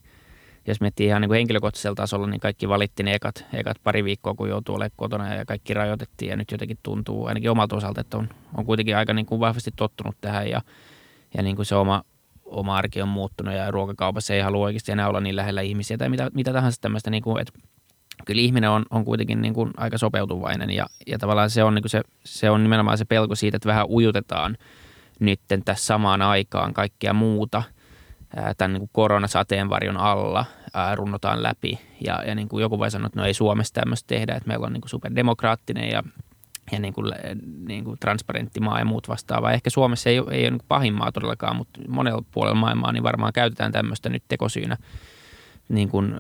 jos miettii ihan niin kuin henkilökohtaisella tasolla, niin kaikki valitti ne ekat, ekat pari viikkoa, kun joutuu olemaan kotona ja kaikki rajoitettiin. Ja nyt jotenkin tuntuu ainakin omalta osalta, että on, on kuitenkin aika niin kuin vahvasti tottunut tähän. Ja, ja niin kuin se oma, oma arki on muuttunut ja ruokakaupassa ei halua oikeasti enää olla niin lähellä ihmisiä tai mitä, mitä tahansa tämmöistä, niin kuin, että kyllä ihminen on, on kuitenkin niin kuin aika sopeutuvainen. Ja, ja tavallaan se on, niin kuin se, se on nimenomaan se pelko siitä, että vähän ujutetaan – nytten tässä samaan aikaan kaikkea muuta tämän niin kuin koronasateenvarjon alla runnotaan läpi. Ja, ja niin kuin joku voi sanoa, että no ei Suomessa tämmöistä tehdä, että meillä on niin kuin superdemokraattinen ja ja niin kuin, niin kuin transparentti maa ja muut vastaavaa. Ehkä Suomessa ei, ei ole niin pahin maa todellakaan, mutta monella puolella maailmaa niin varmaan käytetään tämmöistä nyt tekosyynä niin kuin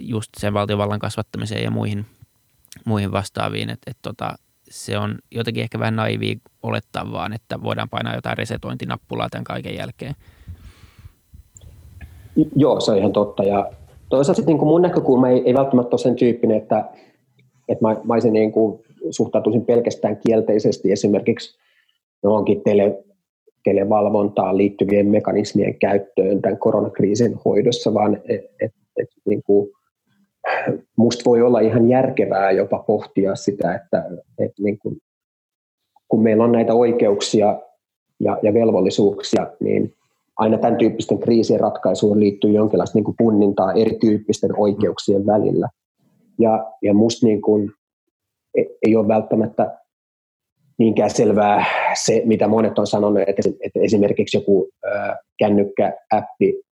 just sen valtiovallan kasvattamiseen ja muihin, muihin vastaaviin. Et, et tota, se on jotenkin ehkä vähän naivia olettaa vaan, että voidaan painaa jotain resetointinappulaa tämän kaiken jälkeen. Joo, se on ihan totta. Ja toisaalta sitten niin mun näkökulma ei, ei välttämättä ole sen tyyppinen, että, että mä, mä niin kuin suhtautuisin pelkästään kielteisesti esimerkiksi johonkin tele, televalvontaan liittyvien mekanismien käyttöön tämän koronakriisin hoidossa, vaan et, et, et, niin kuin, musta voi olla ihan järkevää jopa pohtia sitä, että et, niin kuin, kun meillä on näitä oikeuksia ja, ja velvollisuuksia, niin aina tämän tyyppisten kriisien ratkaisuun liittyy jonkinlaista niin punnintaa erityyppisten oikeuksien välillä. Ja, ja musta niin kuin, ei ole välttämättä niinkään selvää se, mitä monet on sanonut, että, että esimerkiksi joku kännykkä-appi äh,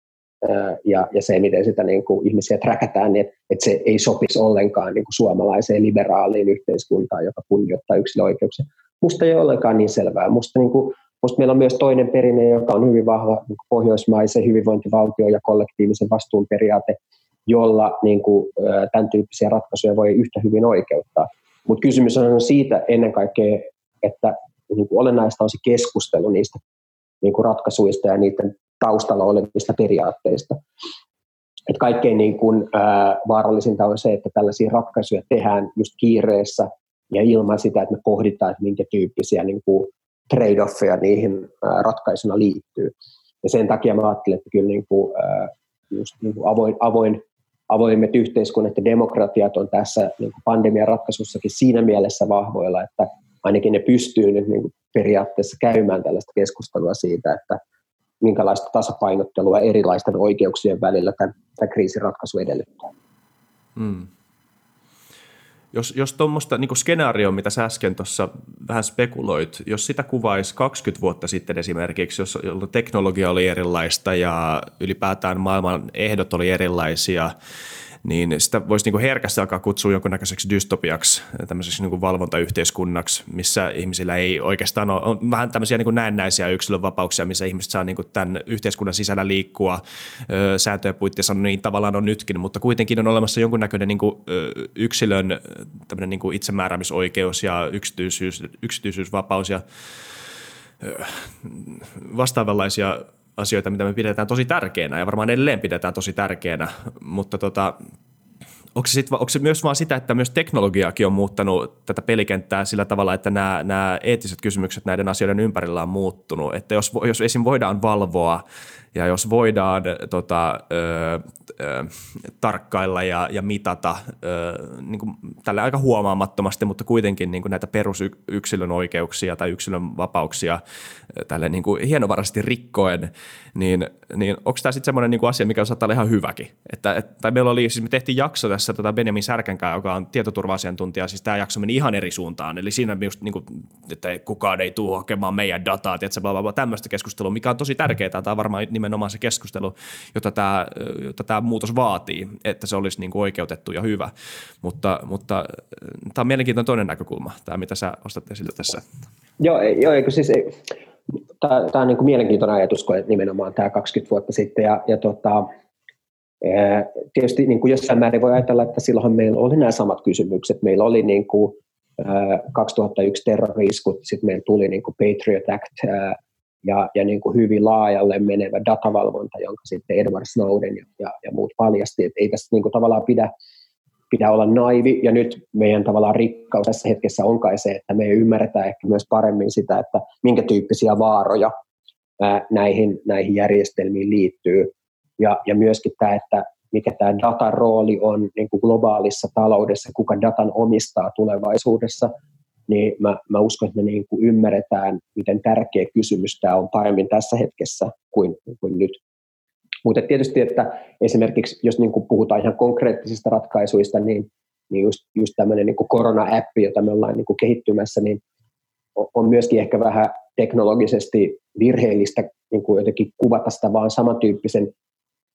ja, ja se, miten sitä niin kuin ihmisiä träkätään, niin että, että se ei sopisi ollenkaan niin kuin suomalaiseen liberaaliin yhteiskuntaan, joka kunnioittaa yksilöoikeuksia. Musta ei ole ollenkaan niin selvää. Musta, niin kuin, musta meillä on myös toinen perinne, joka on hyvin vahva niin kuin pohjoismaisen hyvinvointivaltio ja kollektiivisen vastuun periaate, jolla niin kuin, tämän tyyppisiä ratkaisuja voi yhtä hyvin oikeuttaa. Mutta kysymys on siitä ennen kaikkea, että niin kuin olennaista on se keskustelu niistä niin kuin ratkaisuista ja niiden taustalla olevista periaatteista. Et kaikkein niin kuin, ää, vaarallisinta on se, että tällaisia ratkaisuja tehdään just kiireessä ja ilman sitä, että me pohditaan, että minkä tyyppisiä niin kuin trade-offeja niihin ää, ratkaisuna liittyy. Ja sen takia mä ajattelen, että kyllä niin kuin, ää, just niin kuin avoin, avoin avoimet yhteiskunnat ja demokratiat on tässä niin kuin pandemian ratkaisussakin siinä mielessä vahvoilla, että ainakin ne pystyy nyt niin kuin periaatteessa käymään tällaista keskustelua siitä, että minkälaista tasapainottelua erilaisten oikeuksien välillä tämän, tämän kriisin ratkaisu edellyttää. Hmm. Jos, jos tuommoista niin skenaarioa, mitä sä äsken tuossa vähän spekuloit, jos sitä kuvaisi 20 vuotta sitten esimerkiksi, jos teknologia oli erilaista ja ylipäätään maailman ehdot oli erilaisia, niin sitä voisi niin herkästi alkaa kutsua jonkunnäköiseksi dystopiaksi, tämmöiseksi niin valvontayhteiskunnaksi, missä ihmisillä ei oikeastaan ole, on vähän tämmöisiä niin näennäisiä yksilönvapauksia, missä ihmiset saa niin tämän yhteiskunnan sisällä liikkua. Sääntöjen puitteissa, on niin tavallaan on nytkin, mutta kuitenkin on olemassa jonkunnäköinen niin yksilön tämmöinen niin itsemääräämisoikeus ja yksityisyys, yksityisyysvapaus ja vastaavanlaisia asioita, mitä me pidetään tosi tärkeänä ja varmaan edelleen pidetään tosi tärkeänä, mutta tota, onko se, sit, onko se myös vaan sitä, että myös teknologiakin on muuttanut tätä pelikenttää sillä tavalla, että nämä, nämä eettiset kysymykset näiden asioiden ympärillä on muuttunut, että jos, jos esim. voidaan valvoa ja jos voidaan tota, ö, ö, tarkkailla ja, ja mitata ö, niin kuin tällä aika huomaamattomasti, mutta kuitenkin niin kuin näitä perusyksilön oikeuksia tai yksilön vapauksia tälle niin kuin hienovaraisesti rikkoen, niin, niin onko tämä sitten semmoinen niin asia, mikä saattaa olla ihan hyväkin? Että, et, tai meillä oli, siis me tehtiin jakso tässä tota Benjamin Särkänkää, joka on tietoturva-asiantuntija, siis tämä jakso meni ihan eri suuntaan, eli siinä just niin kuin, että kukaan ei tule hakemaan meidän dataa, että bla, tämmöistä keskustelua, mikä on tosi tärkeää, tämä on varmaan se keskustelu, jota tämä, jota tämä muutos vaatii, että se olisi niin kuin oikeutettu ja hyvä. Mutta, mutta tämä on mielenkiintoinen toinen näkökulma, tämä mitä sä ostat esille tässä. Joo, joo eikö siis, tämä, tämä on niin kuin mielenkiintoinen ajatus, kun nimenomaan tämä 20 vuotta sitten, ja, ja tota, tietysti niin kuin jossain määrin voi ajatella, että silloinhan meillä oli nämä samat kysymykset. Meillä oli niin kuin, 2001 terroriskut, sitten meillä tuli niin kuin Patriot Act, ja, ja niin kuin hyvin laajalle menevä datavalvonta, jonka sitten Edward Snowden ja, ja, ja muut paljasti, että ei tässä niin kuin tavallaan pidä, pidä olla naivi, ja nyt meidän tavallaan rikkaus tässä hetkessä on kai se, että me ymmärretään ehkä myös paremmin sitä, että minkä tyyppisiä vaaroja ää, näihin, näihin järjestelmiin liittyy, ja, ja myöskin tämä, että mikä tämä datan rooli on niin kuin globaalissa taloudessa, kuka datan omistaa tulevaisuudessa – niin mä, mä uskon, että me niin kuin ymmärretään, miten tärkeä kysymys tämä on paremmin tässä hetkessä kuin, kuin nyt. Mutta tietysti, että esimerkiksi jos niin kuin puhutaan ihan konkreettisista ratkaisuista, niin, niin just, just tämmöinen niin korona-appi, jota me ollaan niin kuin kehittymässä, niin on myöskin ehkä vähän teknologisesti virheellistä niin kuin jotenkin kuvata sitä vaan samantyyppisen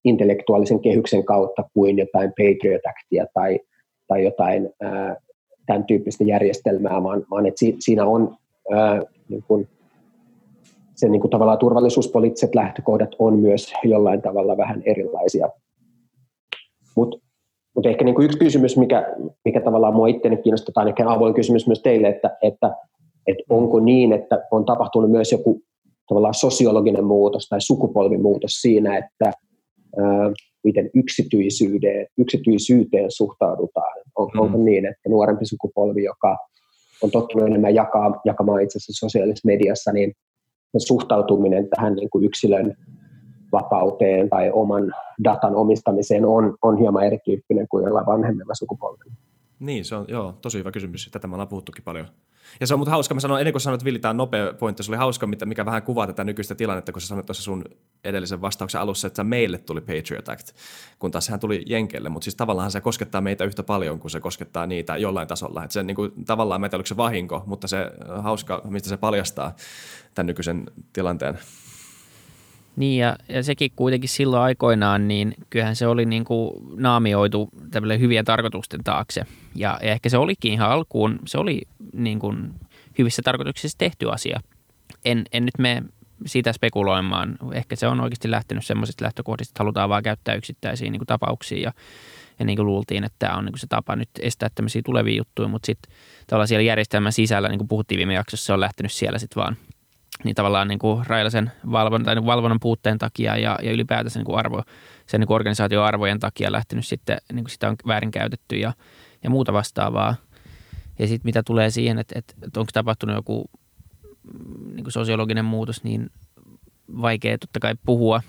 intellektuaalisen kehyksen kautta kuin jotain Patriot Actia tai, tai jotain ää, tämän tyyppistä järjestelmää, vaan, vaan että siinä on ää, niin kuin, se niin kuin tavallaan turvallisuuspoliittiset lähtökohdat on myös jollain tavalla vähän erilaisia. Mutta mut ehkä niin kuin yksi kysymys, mikä, mikä tavallaan mua itseäni kiinnostaa, on ehkä avoin kysymys myös teille, että, että, että onko niin, että on tapahtunut myös joku tavallaan sosiologinen muutos tai sukupolvimuutos siinä, että miten yksityisyyteen, yksityisyyteen suhtaudutaan. On, mm-hmm. Onko niin, että nuorempi sukupolvi, joka on tottunut enemmän jakaa, jakamaan itse asiassa sosiaalisessa mediassa, niin suhtautuminen tähän niin kuin yksilön vapauteen tai oman datan omistamiseen on, on hieman erityyppinen kuin jollain vanhemmilla sukupolvilla. Niin, se on joo, tosi hyvä kysymys. Tätä me ollaan puhuttukin paljon. Ja se on mutta hauska, mä sanoin, ennen kuin sanoit, että Villi, tämä on nopea pointti, se oli hauska, mikä vähän kuvaa tätä nykyistä tilannetta, kun sä sanoit tuossa sun edellisen vastauksen alussa, että meille tuli Patriot Act, kun taas sehän tuli Jenkeille, mutta siis tavallaan se koskettaa meitä yhtä paljon kuin se koskettaa niitä jollain tasolla. Että se niin kuin, tavallaan meitä oliko se vahinko, mutta se hauska, mistä se paljastaa tämän nykyisen tilanteen. Niin ja, ja sekin kuitenkin silloin aikoinaan, niin kyllähän se oli niin kuin naamioitu hyviä tarkoitusten taakse. Ja, ja ehkä se olikin ihan alkuun, se oli niin kuin hyvissä tarkoituksissa tehty asia. En, en nyt me siitä spekuloimaan. Ehkä se on oikeasti lähtenyt semmoisista lähtökohdista, että halutaan vaan käyttää yksittäisiä niin kuin tapauksia ja, ja niin kuin luultiin, että tämä on niin kuin se tapa nyt estää tämmöisiä tulevia juttuja, mutta sitten tavallaan siellä järjestelmän sisällä, niin kuin puhuttiin viime jaksossa, se on lähtenyt siellä sitten vaan niin tavallaan niin kuin railaisen valvonnan, tai niin valvonnan puutteen takia ja, ja ylipäätänsä niin kuin arvo, sen niin kuin organisaatioarvojen takia lähtenyt sitten, niin kuin sitä on väärinkäytetty ja, ja muuta vastaavaa. Ja sitten mitä tulee siihen, että, että, onko tapahtunut joku mm, niin kuin sosiologinen muutos, niin vaikea totta kai puhua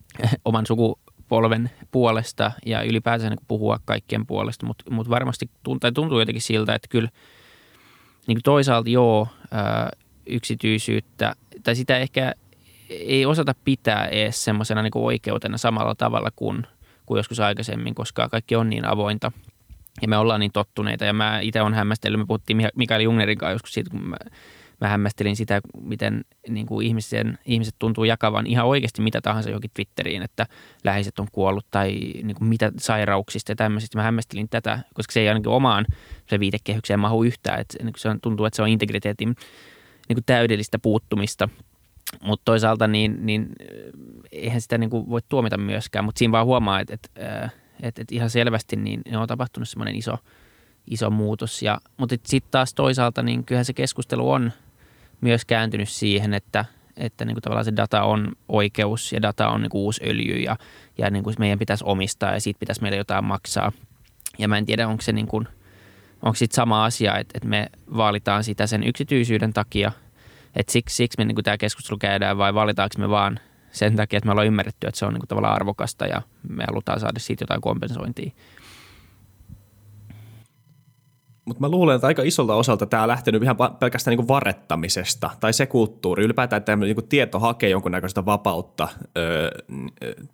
oman sukupolven puolesta ja ylipäätänsä niin puhua kaikkien puolesta, mutta, mutta varmasti tuntuu, tuntuu jotenkin siltä, että kyllä niin kuin toisaalta joo, ää, yksityisyyttä, tai sitä ehkä ei osata pitää edes semmoisena niin oikeutena samalla tavalla kuin, kuin joskus aikaisemmin, koska kaikki on niin avointa ja me ollaan niin tottuneita. Ja mä itse olen hämmästellyt, me puhuttiin Mikael Jungnerin kanssa joskus siitä, kun mä, mä hämmästelin sitä, miten niin kuin ihmisen, ihmiset tuntuu jakavan ihan oikeasti mitä tahansa johonkin Twitteriin, että läheiset on kuollut tai niin kuin mitä sairauksista ja tämmöisistä. Mä hämmästelin tätä, koska se ei ainakin omaan se viitekehykseen mahu yhtään. Että niin se on, tuntuu, että se on integriteetin niin kuin täydellistä puuttumista. Mutta toisaalta niin, niin eihän sitä niin kuin voi tuomita myöskään, mutta siinä vaan huomaa, että, että, että, että ihan selvästi niin on tapahtunut semmoinen iso, iso muutos. Ja, mutta sitten taas toisaalta niin kyllähän se keskustelu on myös kääntynyt siihen, että, että niin kuin tavallaan se data on oikeus ja data on niin kuin uusi öljy ja, ja niin kuin meidän pitäisi omistaa ja siitä pitäisi meille jotain maksaa. Ja mä en tiedä, onko se niin kuin – onko sitten sama asia, että, että me vaalitaan sitä sen yksityisyyden takia, että siksi, siksi me niin tämä keskustelu käydään vai valitaanko me vaan sen takia, että me ollaan ymmärretty, että se on niin tavallaan arvokasta ja me halutaan saada siitä jotain kompensointia. Mutta mä luulen, että aika isolta osalta tämä on lähtenyt ihan pelkästään niin varrettamisesta tai se kulttuuri. Ylipäätään, että niin tieto hakee jonkunnäköistä vapautta öö,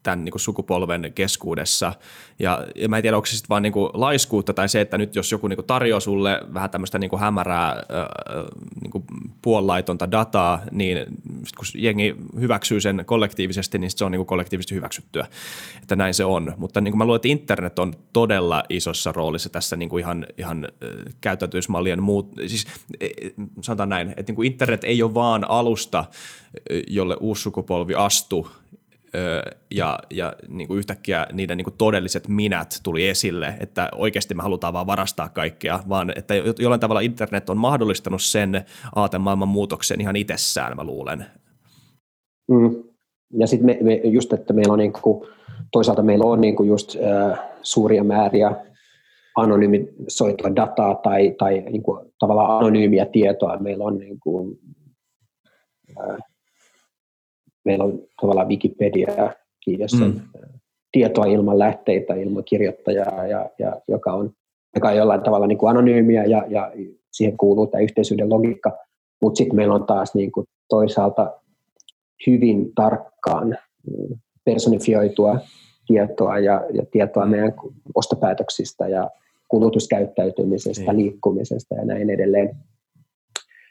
tämän niin sukupolven keskuudessa. Ja, ja mä en tiedä, onko se sitten vaan niin laiskuutta tai se, että nyt jos joku niin tarjoaa sulle vähän tämmöistä niin hämärää öö, niin puollaitonta dataa, niin kun jengi hyväksyy sen kollektiivisesti, niin se on niin kollektiivisesti hyväksyttyä. Että näin se on. Mutta niin mä luulen, että internet on todella isossa roolissa tässä niin ihan, ihan käyttäytymismallien muut, siis e, e, sanotaan näin, että niin kuin internet ei ole vaan alusta, e, jolle uusi sukupolvi astuu ja, ja niin kuin yhtäkkiä niiden niin kuin todelliset minät tuli esille, että oikeasti me halutaan vaan varastaa kaikkea, vaan että jollain tavalla internet on mahdollistanut sen aatemaailman muutoksen ihan itsessään, mä luulen. Mm. Ja sitten me, me, just, että meillä on niin kuin, toisaalta meillä on niin kuin just äh, suuria määriä anonymisoitua dataa tai, tai niin kuin, tavallaan anonyymiä tietoa. Meillä on, niin kuin, ää, meillä on tavallaan Wikipedia, jossa mm. tietoa ilman lähteitä, ilman kirjoittajaa, ja, ja, joka, on, joka on jollain tavalla niin kuin anonyymiä ja, ja siihen kuuluu tämä yhteisyyden logiikka. Mutta sitten meillä on taas niin kuin toisaalta hyvin tarkkaan personifioitua tietoa ja, ja tietoa meidän ostopäätöksistä ja kulutuskäyttäytymisestä, niin. liikkumisesta ja näin edelleen.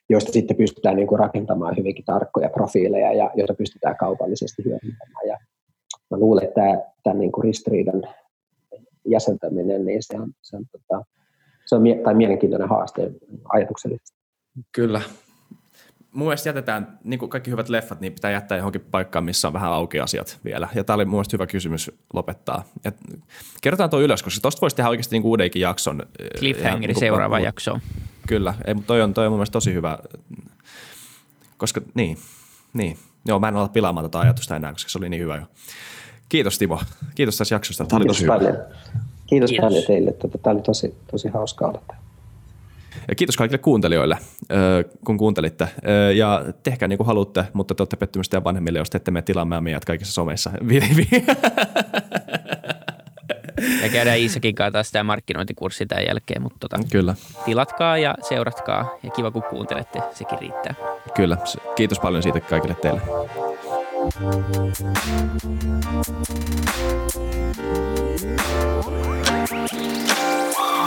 joista sitten pystytään niin kuin rakentamaan hyvinkin tarkkoja profiileja ja joita pystytään kaupallisesti hyödyntämään. Ja mä luulen, että tämä, tämän niin kuin ristiriidan jäsentäminen, niin se on, se on, tota, se on mie- tai mielenkiintoinen haaste ajatuksellisesti. Kyllä. Mun mielestä jätetään, niin kuin kaikki hyvät leffat, niin pitää jättää johonkin paikkaan, missä on vähän auki asiat vielä. Ja tämä oli mun mielestä hyvä kysymys lopettaa. Ja kerrotaan tuo ylös, koska tuosta voisi tehdä oikeasti niin uudenkin jakson. Cliffhangeri niin seuraava jakso. Kyllä, ei, mutta toi on, toi on mun mielestä tosi hyvä, koska niin, niin. Joo, mä en ole pilaamaan tätä ajatusta enää, koska se oli niin hyvä jo. Kiitos Timo. Kiitos tästä jaksosta. Tämä oli tosi Kiitos hyvä. paljon. Kiitos, Kiitos. paljon teille. Tota, Tämä oli tosi, tosi hauska olla täällä. Ja kiitos kaikille kuuntelijoille, kun kuuntelitte. Ja tehkää niin kuin haluatte, mutta te olette pettymystä ja vanhemmille, jos te ette mene tilaamaan meidät kaikissa someissa. Ja käydään Iisakin kanssa taas tämä markkinointikurssi tämän jälkeen, mutta tota, Kyllä. tilatkaa ja seuratkaa ja kiva kun kuuntelette, sekin riittää. Kyllä. Kiitos paljon siitä kaikille teille.